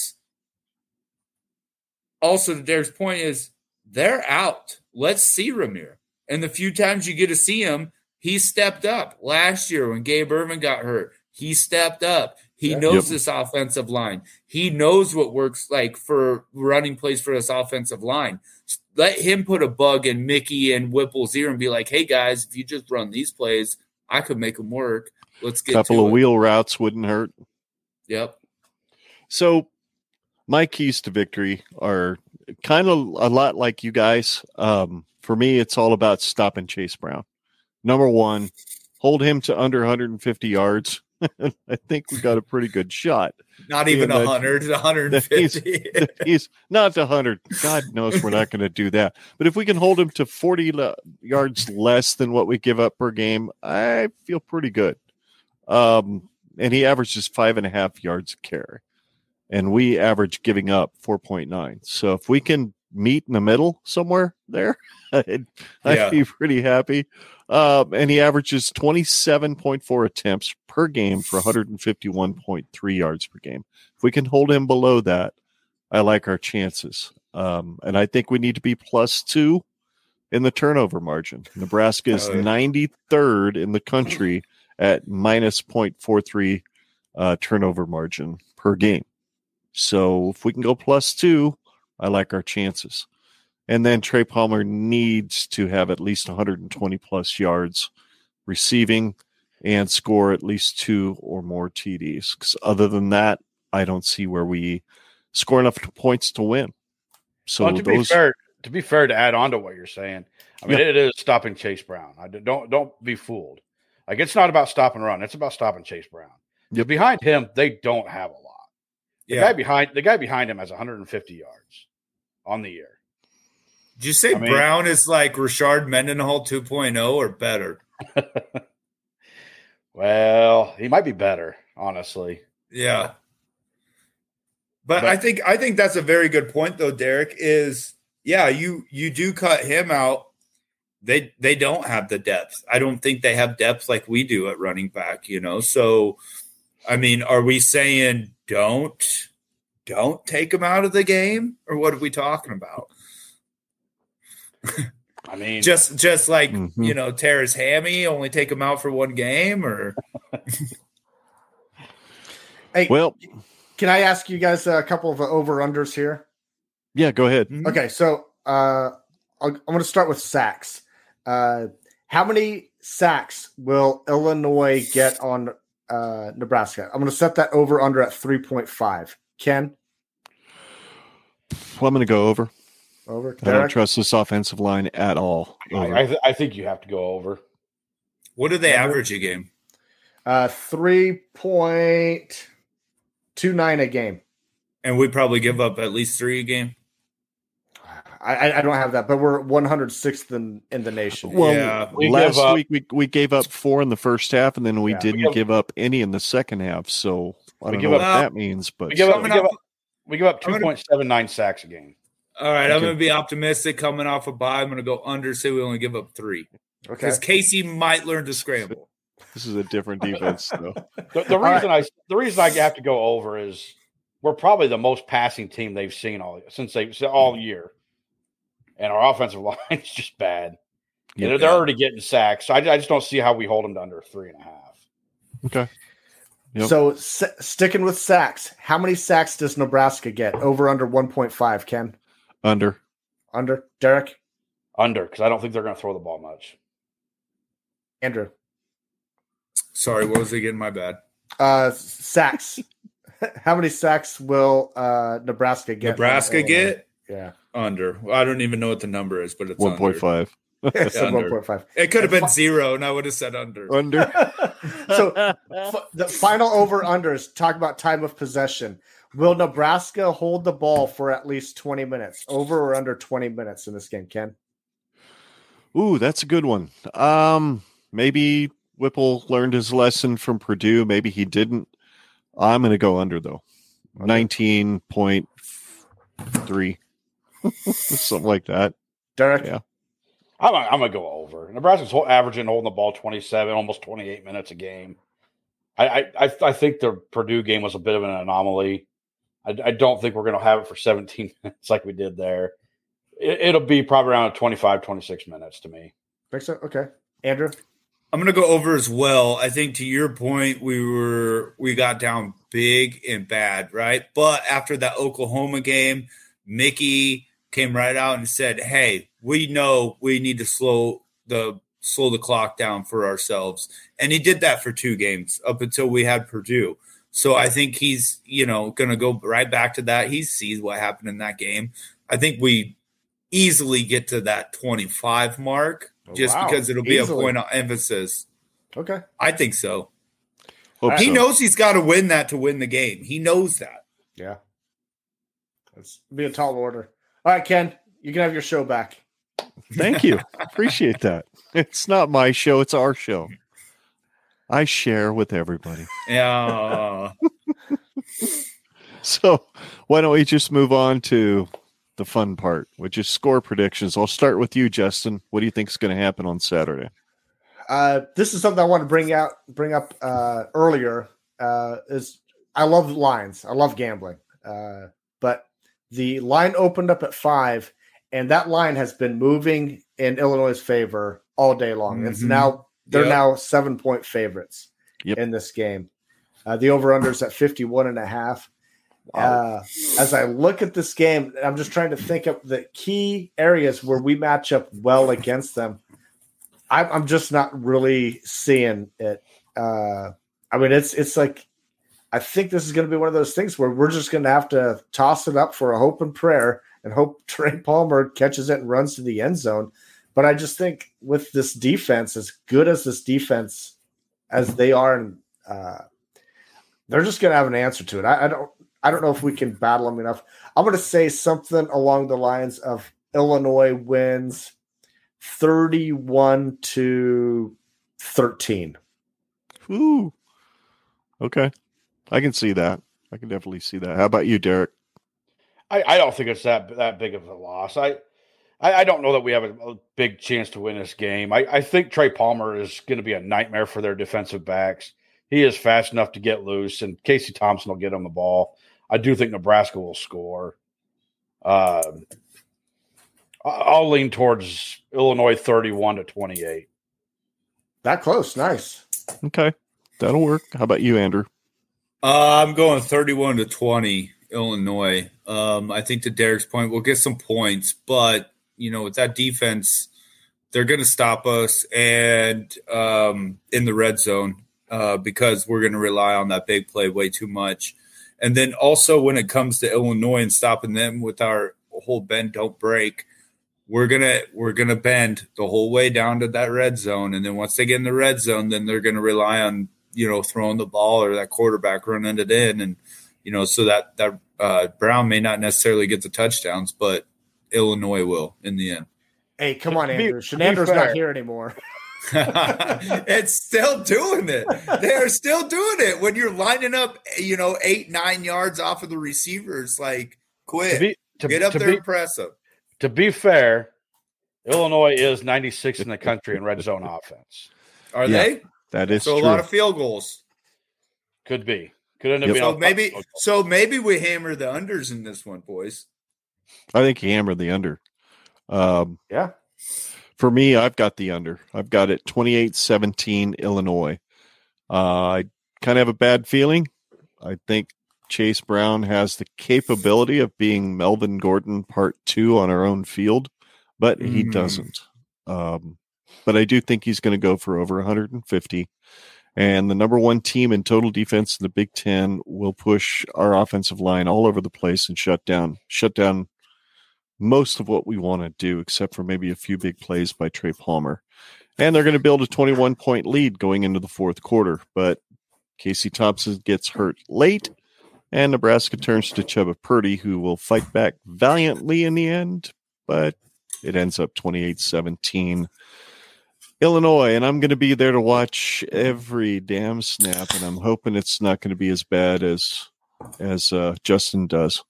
C: also to Derek's point is they're out. Let's see Rahmir. And the few times you get to see him, he stepped up. Last year when Gabe Ervin got hurt, he stepped up. He knows
A: Yep.
C: this offensive line. He knows what works like for running plays for this offensive line. Let him put a bug in Mickey and Whipple's ear and be like, "Hey guys, if you just run these plays, I could make them work. Let's get
A: a
C: couple
A: of
C: it."
A: wheel routes wouldn't hurt.
C: Yep.
A: So my keys to victory are kind of a lot like you guys. Um, for me, it's all about stopping Chase Brown. Number one, hold him to under 150 yards. I think we got a pretty good shot.
C: Not even a
A: that-
C: hundred, hundred and fifty.
A: He's not to 100. God knows we're not going to do that. But if we can hold him to 40 le- yards less than what we give up per game, I feel pretty good. Um, and he averages five and a half yards a carry. And we average giving up 4.9. So if we can meet in the middle somewhere there, I'd, I'd be pretty happy. Um, and he averages 27.4 attempts per game for 151.3 yards per game. If we can hold him below that, I like our chances. Um, and I think we need to be plus two in the turnover margin. Nebraska is
C: Oh,
A: 93rd in the country at minus 0.43 uh, turnover margin per game. So if we can go plus two, I like our chances. And then Trey Palmer needs to have at least 120 plus yards receiving and score at least two or more TDs. 'Cause other than that, I don't see where we score enough points to win. So
B: well, to be fair, to be fair, to add on to what you're saying, I mean, it is stopping Chase Brown. I don't don't be fooled. Like it's not about stop and run; it's about stopping Chase Brown.
A: Yep.
B: Behind him, they don't have a lot. The guy behind the guy behind him has 150 yards on the year.
C: Did you say
B: I mean-
C: Brown is like Rashard Mendenhall 2.0 or better?
B: Well, he might be better, honestly.
C: Yeah. But,
B: But-
C: I think I think that's a very good point though, Derek, is yeah, you you do cut him out. They they don't have the depth. I don't think they have depth like we do at running back, you know. So I mean, are we saying don't don't take him out of the game or what are we talking about?
B: I mean,
C: Just just like,
A: Mhm.
C: you know, tear his hammy, only take him out for one game or
D: Hey,
A: well,
D: can I ask you guys a couple of over unders here?
A: yeah, go ahead.
C: Mhm.
D: Okay, so uh, I'll, I'm going to start with sacks. Uh, how many sacks will Illinois get on uh, Nebraska? I'm going to set that over under at 3.5. Ken,
A: Well, I'm going to go over.
D: over.
A: I don't trust this offensive line at all.
B: I, I, th- I think you have to go over.
C: what do they
D: Number-
C: average a game?
D: Uh, 3.29 a game.
C: And we probably give up at least three a game.
D: I, I- I don't have that, but we're 106th in, in the nation.
A: Well,
C: Yeah.
B: We
A: last
B: give up-
A: week we, we gave up four in the first half, and then we
D: Yeah.
A: Didn't
B: give-
A: give up any in the second half. So I
B: We
A: don't
B: give
A: know what
C: up-
A: that means, but
B: We give up, we give
C: up-
B: up, we give up 2.79 sacks a game.
C: All right, I'm going to be optimistic coming off a bye. I'm going to go under, say we only give up three.
D: Okay.
C: Because Casey might learn to scramble.
A: this is a different defense. though.
B: The, the
D: All right.
B: reason I the reason I have to go over is we're probably the most passing team they've seen all since they all year, and our offensive line is just bad.
A: Yeah.
B: And they're already getting sacks, so I, I just don't see how we hold them to under three and a half.
A: Okay. Yep.
D: So s- sticking with sacks, how many sacks does Nebraska get? Over under 1.5, Ken?
A: Under.
D: Under? Derek?
B: Under because I don't think they're going to throw the ball much.
D: Andrew?
C: Sorry, what was it again? My bad.
D: Uh, sacks. how many sacks will uh, Nebraska get?
C: Nebraska get
D: Yeah.
C: Under. Well, I don't even know what the number is, but it's
A: One point
C: under.
A: five.
D: It's a 1.5.
C: It could have been
D: Fi-
C: zero, and I would have said under.
A: Under.
D: so f- the final over unders talk about time of possession. Will Nebraska hold the ball for at least 20 minutes? Over or under 20 minutes in this game, Ken?
A: Ooh, that's a good one. Um, maybe Whipple learned his lesson from Purdue. Maybe he didn't. I'm going to go under though. Nineteen point three, something like that.
D: Derek?
A: Yeah.
B: I'm, I'm going to go over. Nebraska's hol- averaging holding the ball 27, almost 28 minutes a game. I, I, I, I think the Purdue game was a bit of an anomaly. I, I don't think we're going to have it for 17 minutes like we did there. It, it'll be probably around 25, 26 minutes to me.
D: Think so? Okay. Andrew?
C: I'm gonna go over as well. I think to your point, we were we got down big and bad, right? But after that Oklahoma game, Mickey came right out and said, "Hey, we know we need to slow the slow the clock down for ourselves," and he did that for two games up until we had Purdue. So I think he's you know gonna go right back to that. He sees what happened in that game. I think we easily get to that 25 mark oh, just
D: Wow.
C: because it'll be
D: Easily.
C: a point of emphasis.
D: Okay.
C: I think so.
A: Hope
C: He
A: so.
C: knows he's got to win that to win the game. He knows that.
D: Yeah. That's be a tall order. All right, Ken, you can have your show back.
A: Thank you. Appreciate that. It's not my show, it's our show. I share with everybody.
C: Yeah.
A: So why don't we just move on to the fun part, which is score predictions. I'll start with you, Justin. What do you think is going to happen on Saturday?
D: Uh, this is something I want to bring out, bring up uh, earlier. Uh, is I love lines. I love gambling, uh, but the line opened up at five, and that line has been moving in Illinois' favor all day long. It's
C: Mhm.
D: now they're
C: Yep.
D: now seven point favorites
A: Yep.
D: in this game. Uh, the over under is at 51 and a half. Uh, as I look at this game, I'm just trying to think of the key areas where we match up well against them. I'm, I'm just not really seeing it. Uh, I mean, it's it's like I think this is going to be one of those things where we're just going to have to toss it up for a hope and prayer and hope Trey Palmer catches it and runs to the end zone. But I just think with this defense, as good as this defense as they are, and uh, they're just going to have an answer to it. I, I don't. I don't know if we can battle them enough. I'm going to say something along the lines of Illinois wins 31 to 13.
A: Ooh. Okay. I can see that. I can definitely see that. How about you, Derek?
B: I, I don't think it's that that big of a loss. I I, I don't know that we have a, a big chance to win this game. I, I think Trey Palmer is going to be a nightmare for their defensive backs. He is fast enough to get loose, and Casey Thompson will get him the ball. I do think Nebraska will score. Um, I'll lean towards Illinois thirty-one to twenty-eight.
D: That close. Nice.
A: Okay. That'll work. How about you, Andrew?
C: Uh, I'm going 31 to 20, Illinois. Um, I think to Derek's point, we'll get some points, but you know, with that defense, they're going to stop us and um, in the red zone uh, because we're going to rely on that big play way too much. And then also when it comes to Illinois and stopping them with our whole bend don't break, we're gonna we're gonna bend the whole way down to that red zone, and then once they get in the red zone, then they're gonna rely on you know throwing the ball or that quarterback running it in, and you know so that that uh, Brown may not necessarily get the touchdowns, but Illinois will in the end.
D: Hey, come on, Andrew.
B: to be
D: Chinander's
B: fair-
D: not here anymore.
C: it's still doing it. They're still doing it when you're lining up, you know, eight nine yards off of the receivers. Like, quit,
B: To be to,
C: get up
B: to
C: there
B: be
C: and press them.
B: to be fair, Illinois is ninety-six in the country in red zone offense.
C: Are
A: Yeah,
C: they?
A: That is
C: So
A: true.
C: a lot of field goals.
B: Could be. Could end up
A: Yep.
B: being
C: So
B: a-
C: maybe, so maybe we hammer the unders in this one, boys.
A: I think he hammered the under. Um,
D: Yeah.
A: for me, I've got the under. I've got it 28 17 Illinois. Uh, I kind of have a bad feeling. I think Chase Brown has the capability of being Melvin Gordon part two on our own field, but he
C: Mhm.
A: doesn't. Um, but I do think he's going to go for over 150. And the number one team in total defense in the Big Ten will push our offensive line all over the place and shut down, shut down most of what we want to do, except for maybe a few big plays by Trey Palmer. And they're going to build a 21 point lead going into the fourth quarter. But Casey Thompson gets hurt late, and Nebraska turns to Chubba Purdy, who will fight back valiantly in the end, but it ends up 28 17. Illinois, and I'm going to be there to watch every damn snap, and I'm hoping it's not going to be as bad as as uh, Justin does.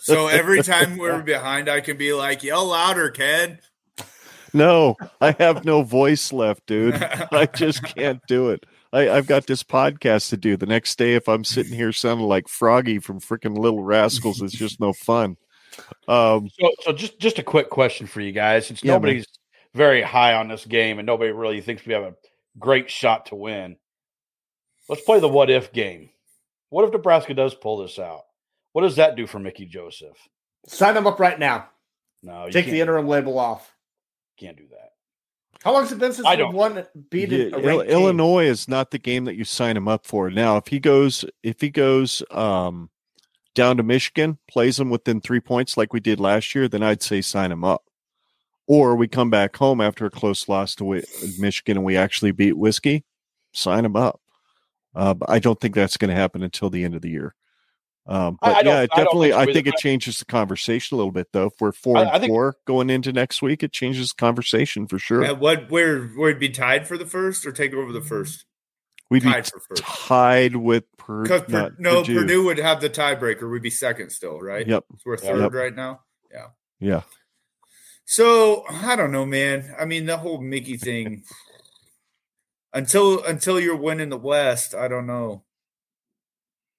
C: So every time we're behind, I can be like, yell louder, Ken.
A: No, I have no voice left, dude. I just can't do it. I, I've got this podcast to do. The next day, if I'm sitting here sounding like Froggy from freaking Little Rascals, it's just no fun. Um,
B: So, so just just a quick question for you guys, since
A: Yeah, man.
B: Nobody's very high on this game and nobody really thinks we have a great shot to win. Let's play the what if game. What if Nebraska does pull this out? What does that do for Mickey Joseph?
D: Sign him up right now.
B: No, you
D: Take
B: can't,
D: the interim label off.
B: can't do that.
D: How long has it been since
B: I
D: we
B: don't-
D: won beat
A: yeah,
D: a
A: Ill-
D: team?
A: Illinois is not the game that you sign him up for. Now, if he goes, if he goes um, down to Michigan, plays them within three points like we did last year, then I'd say sign him up. Or we come back home after a close loss to Wi- Michigan and we actually beat Whiskey, sign him up. Uh, but I don't think that's going to happen until the end of the year. Um, but
B: I don't-
A: yeah,
B: I
A: it definitely.
B: think
A: I think it changes the conversation a little bit, though. If we're four
B: I-
A: and
B: I think-
A: four going into next week, it changes the conversation for sure.
C: Uh, what where would be tied for the first or take over the first?
A: We'd be
C: tied for first.
A: tied with Purdue.
C: Because Pur- no, Purdue. would have the tiebreaker. We'd be second still, right?
A: Yep.
C: So we're third
A: Yep.
C: right now.
A: Yeah. Yeah.
C: So I don't know, man. I mean, the whole Mickey thing. until until you're winning the West, I don't know.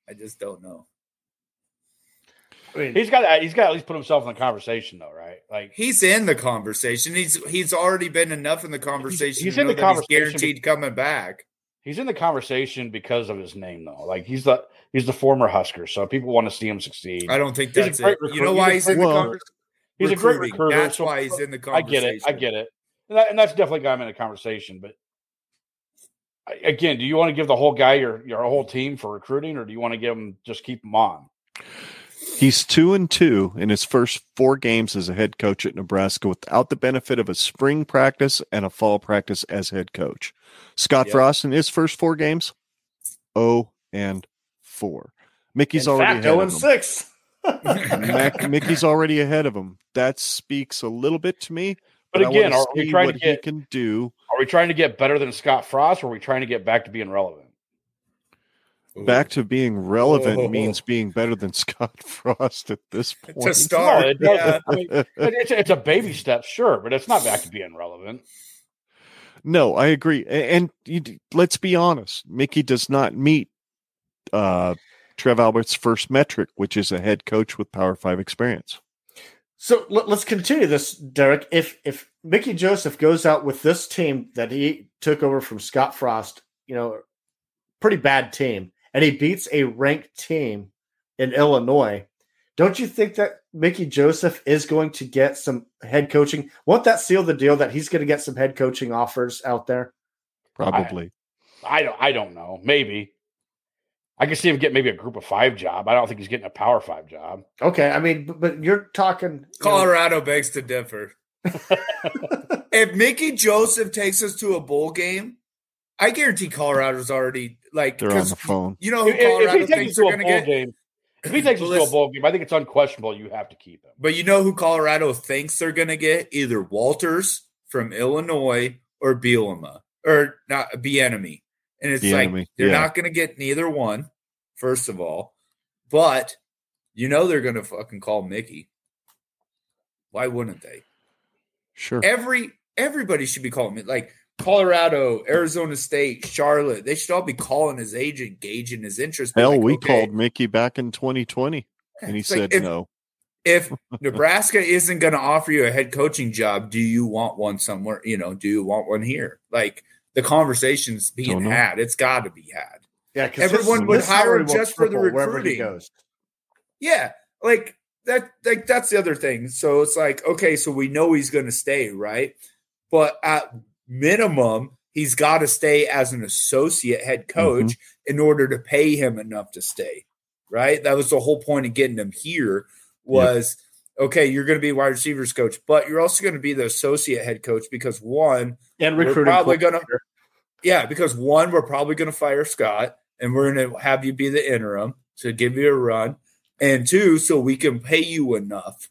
C: I just don't know.
D: I mean,
B: He's got he's got to at least put himself in the conversation, though, right? Like
C: He's in the conversation. He's he's already been enough in the conversation.
B: he's
C: to
B: in
C: know
B: the
C: that he's
B: conversation
C: guaranteed coming back.
B: he's in the conversation because of his name, though. Like he's the he's the former Husker, so people want to see him succeed.
C: I don't think
B: He's
C: that's
B: great
C: it. You know why
B: he's
C: he's in the
A: great-
C: conversation?
B: He's a great recruiter.
C: That's
B: so-
C: why he's in the conversation.
B: I get it. I get it. And, that, and that's definitely got him in a conversation. But I- again, do you want to give the whole guy your your whole team for recruiting, or do you want to give him just keep him on?
A: He's two and two in his first four games as a head coach at Nebraska without the benefit of a spring practice and a fall practice as head coach. Scott
C: Yep.
A: Frost in his first four games, oh and 4. Mickey's
D: in
A: already
D: fact, oh
A: ahead
D: 0
A: of
D: and
A: him.
D: 6.
A: Mac, Mickey's already ahead of him. That speaks a little bit to me.
B: But
A: I
B: again, are we trying to get
A: can do
B: are we trying to get better than Scott Frost, or are we trying to get back to being relevant?
A: back to being relevant
C: Oh.
A: means being better than Scott Frost at this point.
C: to start.
B: No, it
C: yeah.
B: I mean, it's, it's a baby step, sure, but it's not back to being relevant.
A: No, I agree. A- And you, let's be honest, Mickey does not meet uh, Trev Alberts' first metric, which is a head coach with Power Five experience.
D: So let, us continue this, Derek. If if Mickey Joseph goes out with this team that he took over from Scott Frost, you know, pretty bad team, and he beats a ranked team in Illinois, don't you think that Mickey Joseph is going to get some head coaching? Won't that seal the deal that he's going to get some head coaching offers out there?
A: Probably.
B: I don't. I don't know. Maybe I can see him get maybe a Group of Five job. I don't think he's getting a Power Five job.
D: Okay, I mean, but, but you're talking you know-
C: Colorado begs to differ. if Mickey Joseph takes us to a bowl game, I guarantee Colorado's already like
A: They're on
C: 'cause
A: the phone.
C: You know who
B: If, if he
C: Colorado
B: takes
C: thinks
B: us to
C: they're
B: a
C: going to
B: bowl
C: get,
B: game, if he takes us to a bowl game, I think it's unquestionable. You have to keep him.
C: but you know who Colorado thinks they're going to get? Either Walters from Illinois or Bielema or not Bieniemy. And it's like
A: Bieniemy,
C: they're
A: yeah.
C: not going to get neither one, first of all, but you know they're going to fucking call Mickey. Why wouldn't they?
A: Sure.
C: every everybody should be calling me like Colorado, Arizona State, Charlotte. They should all be calling his agent, gauging his interest.
A: Hell,
C: like,
A: we
C: okay,
A: called Mickey back in 2020, and he
C: it's like,
A: said
C: if,
A: no.
C: If Nebraska isn't going to offer you a head coaching job, do you want one somewhere? You know, do you want one here? Like the conversation's being
A: Don't know.
C: had. It's got to be had.
D: Yeah, 'cause
C: Everyone
D: his-
C: would hire him just for the
D: triple he
C: recruiting.
D: goes.
C: Yeah, like that. Like that's the other thing. So it's like, okay, so we know he's going to stay, right? But at minimum, he's got to stay as an associate head mm-hmm. coach in order to pay him enough to stay, right? That was the whole point of getting him here. Was okay, you're going to be wide receivers coach, but you're also going to be the associate head coach because one,
D: And
C: we're
D: recruiting.
C: probably going to
D: coordinator.
C: Yeah, because one, we're probably going to fire Scott and we're going to have you be the interim to give you a run. And two, so we can pay you enough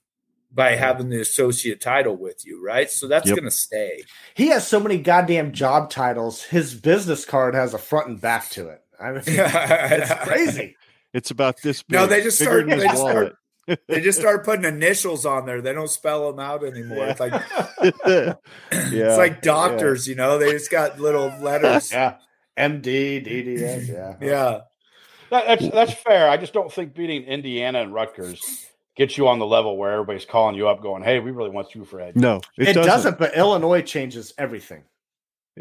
C: by having the associate title with you, right? So that's
A: Yep.
C: going to stay.
D: He has so many goddamn job titles. His business card has a front and back to it. I mean, it's crazy.
A: It's about this. Big.
C: No, they just
A: Bigger
C: start- they
A: his
C: just start-
A: wallet.
C: They just start putting initials on there. They don't spell them out anymore. It's like
A: yeah,
C: it's like doctors, you know. They just got little letters.
D: yeah. MD, DDS, yeah.
C: yeah.
B: That, that's that's fair. I just don't think beating Indiana and Rutgers gets you on the level where everybody's calling you up, going, "Hey, we really want you for head."
A: No, it,
D: It,
A: doesn't.
D: doesn't. but Illinois changes everything.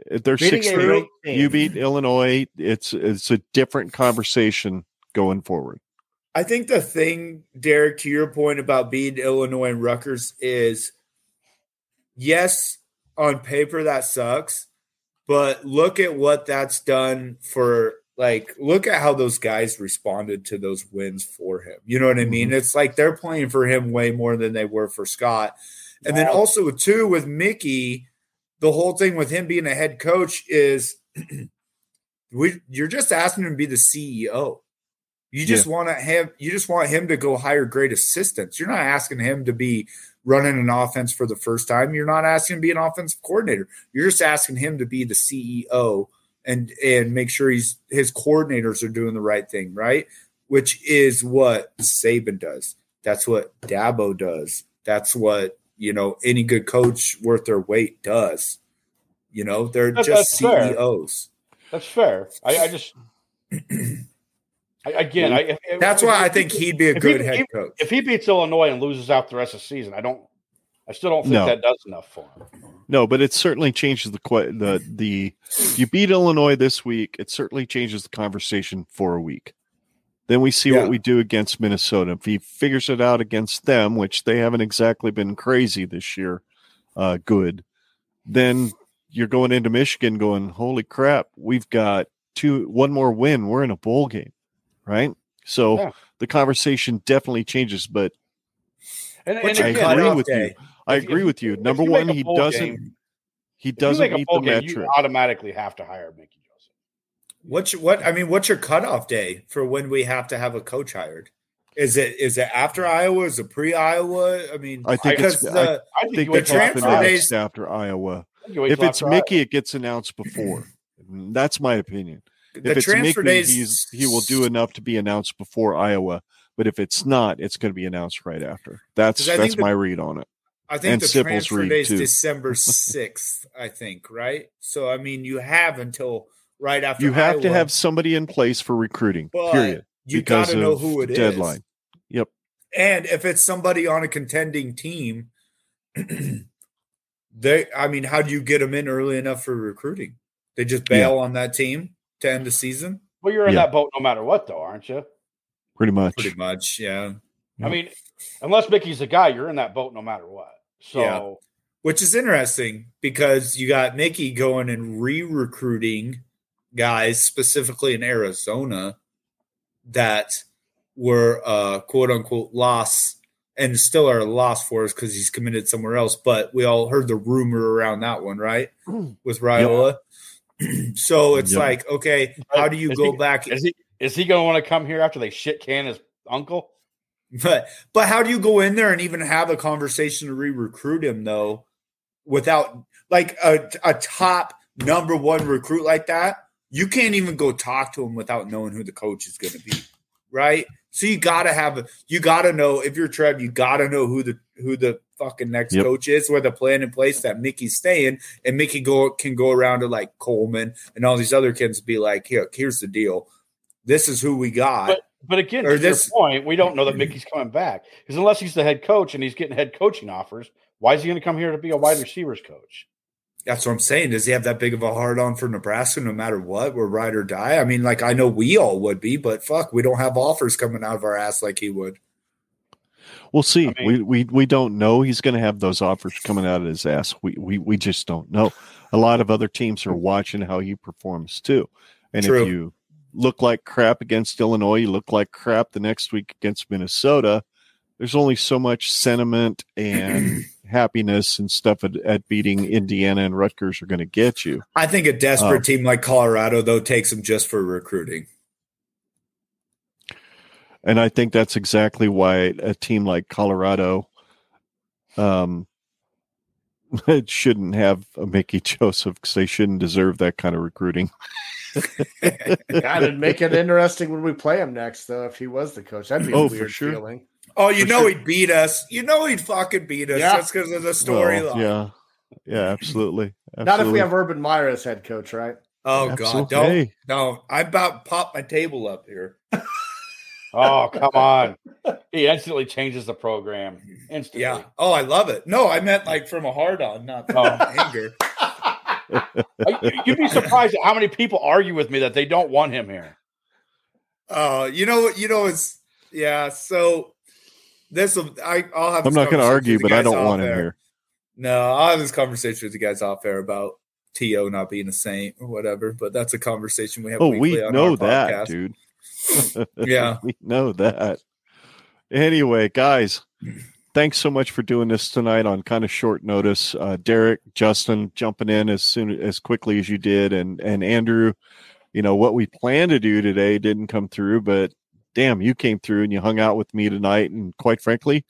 A: They're
D: Beating
A: six
D: a
A: three. You beat Illinois. It's it's a different conversation going forward.
C: I think the thing, Derek, to your point about being Illinois and Rutgers is yes, on paper that sucks, but look at what that's done for like look at how those guys responded to those wins for him. You know what I mean? Mm-hmm. It's like they're playing for him way more than they were for Scott. And then also too with Mickey, the whole thing with him being a head coach is we you're just asking him to be the CEO. You just want to have you just want him to go hire great assistants. You're not asking him to be running an offense for the first time. You're not asking him to be an offensive coordinator. You're just asking him to be the CEO and and make sure he's his coordinators are doing the right thing, right? Which is what Saban does. That's what Dabo does. That's what you know any good coach worth their weight does. You know, they're
B: That-
C: just
B: that's fair.
C: CEOs.
B: That's fair. I, I just I, again, I, if-
C: That's
B: if-
C: why I think he'd be a
B: if he-
C: good head coach.
B: If he beats Illinois and loses out the rest of the season, I don't. I still don't think
A: No.
B: that does enough for him.
A: No, but it certainly changes the the the. If you beat Illinois this week, it certainly changes the conversation for a week. Then we see
C: Yeah.
A: what we do against Minnesota. If he figures it out against them, which they haven't exactly been crazy this year, uh, good. Then you're going into Michigan, going, "Holy crap, we've got two, one more win. We're in a bowl game, right?" So
B: Yeah.
A: the conversation definitely changes. But
B: And, and
A: I
B: again,
A: agree
C: cutoff
A: with you. I
B: If-
A: agree
B: if-
A: with you. Number
B: you
A: one, he doesn't.
B: game-
A: he doesn't meet the
B: game,
A: metric.
B: You automatically have to hire Mickey Joseph.
C: What's your, what? I mean, what's your cutoff day for when we have to have a coach hired? Is it is it after Iowa? Is it pre Iowa? I mean,
A: I think
C: because
A: it's-
C: the,
B: I think,
A: think
B: you wait
A: it's
C: transfer
B: after
A: been
B: Iowa.
C: days-
A: after Iowa.
B: I think you wait
A: If it's Mickey,
B: Iowa.
A: it gets announced before. That's my opinion.
C: The
A: if it's
C: transfer
A: Mickey,
C: days,
A: he will do enough to be announced before Iowa. But if it's not, it's going to be announced right after. That's
C: 'Cause I think
A: that's
C: the-
A: my read on it.
C: I think
A: and
C: the
A: Sipple's
C: transfer days
A: too.
C: December sixth. I think right. So I mean, you have until right after
A: You have to have somebody in place for recruiting.
C: but
A: period.
C: You got
A: because
C: to know
A: of
C: who it
A: the
C: is.
A: deadline. Yep.
C: And if it's somebody on a contending team, they I mean, how do you get them in early enough for recruiting? They just bail on that team to end the season?
B: Well, you're in
A: Yeah.
B: that boat no matter what, though, aren't you?
A: Pretty much.
C: Pretty much, yeah.
B: I mean, unless Mickey's the guy, you're in that boat no matter what. So
C: Yeah. Which is interesting because you got Mickey going and re-recruiting guys specifically in Arizona that were uh quote unquote lost and still are a loss for us because he's committed somewhere else. But we all heard the rumor around that one, right? With Raiola. so it's
A: Yep.
C: like, okay, uh, how do you
B: Is
C: go
B: he-
C: back?
B: is he is he going to want to come here after they shit can his uncle?
C: But but how do you go in there and even have a conversation to re-recruit him though, without like a, a top number one recruit like that? You can't even go talk to him without knowing who the coach is going to be, right? So you gotta have you gotta know if you're Trev, you gotta know who the who the fucking next
A: Yep.
C: coach is, where the plan in place that Mickey's staying, and Mickey go can go around to like Coleman and all these other kids be like, here, here's the deal. This is who we got.
B: But but again,
C: Or
B: to
C: this-
B: your point, we don't know that Mickey's coming back because unless he's the head coach and he's getting head coaching offers, why is he going to come here to be a wide receivers coach?
C: That's what I'm saying. Does he have that big of a hard on for Nebraska no matter what? We're ride or die. I mean, like I know we all would be, but fuck, we don't have offers coming out of our ass like he would.
A: We'll see.
B: I mean-
A: we we we don't know he's going to have those offers coming out of his ass. We we we just don't know. A lot of other teams are watching how he performs too. And
C: True.
A: if you look like crap against Illinois, you look like crap the next week against Minnesota. There's only so much sentiment and happiness and stuff at, at beating Indiana and Rutgers are going to get you.
C: I think a desperate
A: Oh.
C: team like Colorado though takes them just for recruiting.
A: And I think that's exactly why a team like Colorado um, it shouldn't have a Mickey Joseph because they shouldn't deserve that kind of recruiting.
D: God, it'd make it interesting when we play him next, though. If he was the coach, that'd be
A: Oh,
D: a
A: for
D: weird
A: sure.
D: feeling.
C: Oh, you know
A: sure.
C: he'd beat us. You know he'd fucking beat us
D: Yeah.
C: just because of the
A: Well,
C: storyline.
A: yeah, yeah, absolutely.
D: Not if we have Urban Meyer as head coach, right?
C: Oh
A: Absolutely.
C: god, don't no! I about pop my table up here.
B: Oh come on! He instantly changes the program instantly.
C: Yeah. Oh, I love it. No, I meant like from a hard on, not from
B: Oh.
C: anger.
B: You'd be surprised at how many people argue with me that they don't want him here.
C: Oh, you know? You know it's yeah. So this will I I'll have.
A: I'm not going to argue, but I don't want him
C: air.
A: here.
C: No, I'll have this conversation with the guys off air about To not being a saint or whatever. But that's a conversation we have.
A: Oh, we
C: on
A: know that,
C: podcast.
A: dude.
C: Yeah.
A: we know that. Anyway, guys, thanks so much for doing this tonight on kind of short notice. Uh, Derek, Justin, jumping in as soon as quickly as you did, and and Andrew, you know what we planned to do today didn't come through, but damn, you came through and you hung out with me tonight, and quite frankly,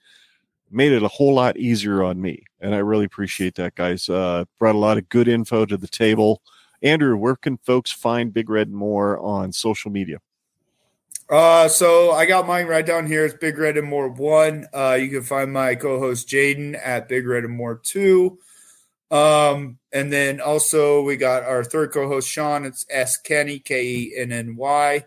A: made it a whole lot easier on me, and I really appreciate that, guys. Uh, brought a lot of good info to the table, Andrew, where can folks find Big Red and More on social media?
C: Uh, so I got mine right down here. It's Big Red and More One. Uh, you can find my co-host Jaden at Big Red and More Two. Um, and then also we got our third co-host Sean. It's S Kenny K E N N Y.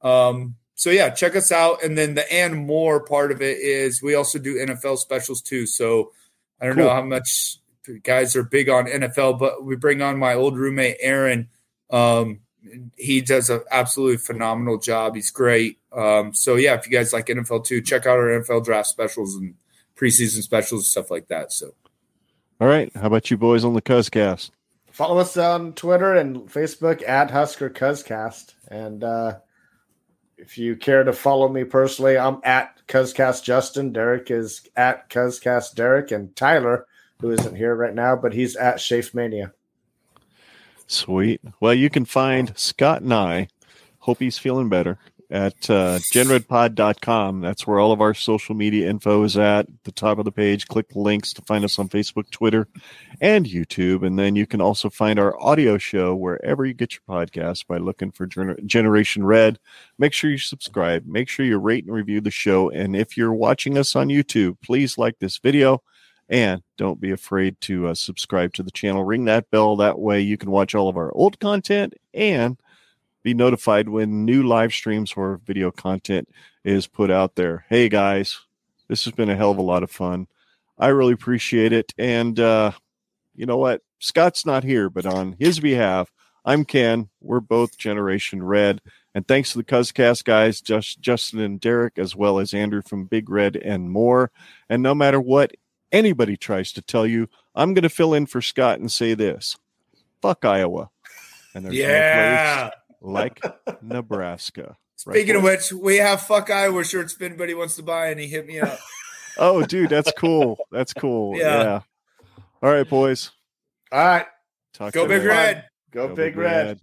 C: Um, so yeah, check us out. And then the and more part of it is we also do NFL specials too. So I don't
A: Cool.
C: know how much guys are big on NFL, but we bring on my old roommate Aaron. Um, he does an absolutely phenomenal job. He's great. Um, so yeah, if you guys like NFL too, check out our NFL draft specials and preseason specials and stuff like that. So
A: All right. How about you boys on the Cuzcast?
D: Follow us on Twitter and Facebook at Husker Cuzcast. And uh, if you care to follow me personally, I'm at Cuzcast Justin. Derek is at Cuzcast Derek. And Tyler, who isn't here right now, but he's at Shafe Mania.
A: Sweet. Well, you can find Scott and I, hope he's feeling better, at uh, genredpod.com. That's where all of our social media info is at. The top of the page, click the links to find us on Facebook, Twitter, and YouTube. And then you can also find our audio show wherever you get your podcast by looking for Gener- Generation Red. Make sure you subscribe. Make sure you rate and review the show. And if you're watching us on YouTube, please like this video. And don't be afraid to uh, subscribe to the channel. Ring that bell. That way you can watch all of our old content and be notified when new live streams or video content is put out there. Hey, guys, this has been a hell of a lot of fun. I really appreciate it. And uh, you know what? Scott's not here, but on his behalf, I'm Ken. We're both Generation Red. And thanks to the Cuzcast guys, Just, Justin and Derek, as well as Andrew from Big Red and more. And no matter what anybody tries to tell you, I'm going to fill in for Scott and say this fuck Iowa. And there's no
C: yeah.
A: place like Nebraska. Right,
C: Speaking of which, we have fuck Iowa shirts if anybody wants to buy and he Hit me up.
A: Oh, dude, that's cool. That's cool.
C: Yeah.
A: Yeah. All right, boys.
D: All right.
A: Talk
C: Go
A: to you
C: Big. Red.
D: Go,
A: Go
D: Big
A: Big
D: Red.
A: Red.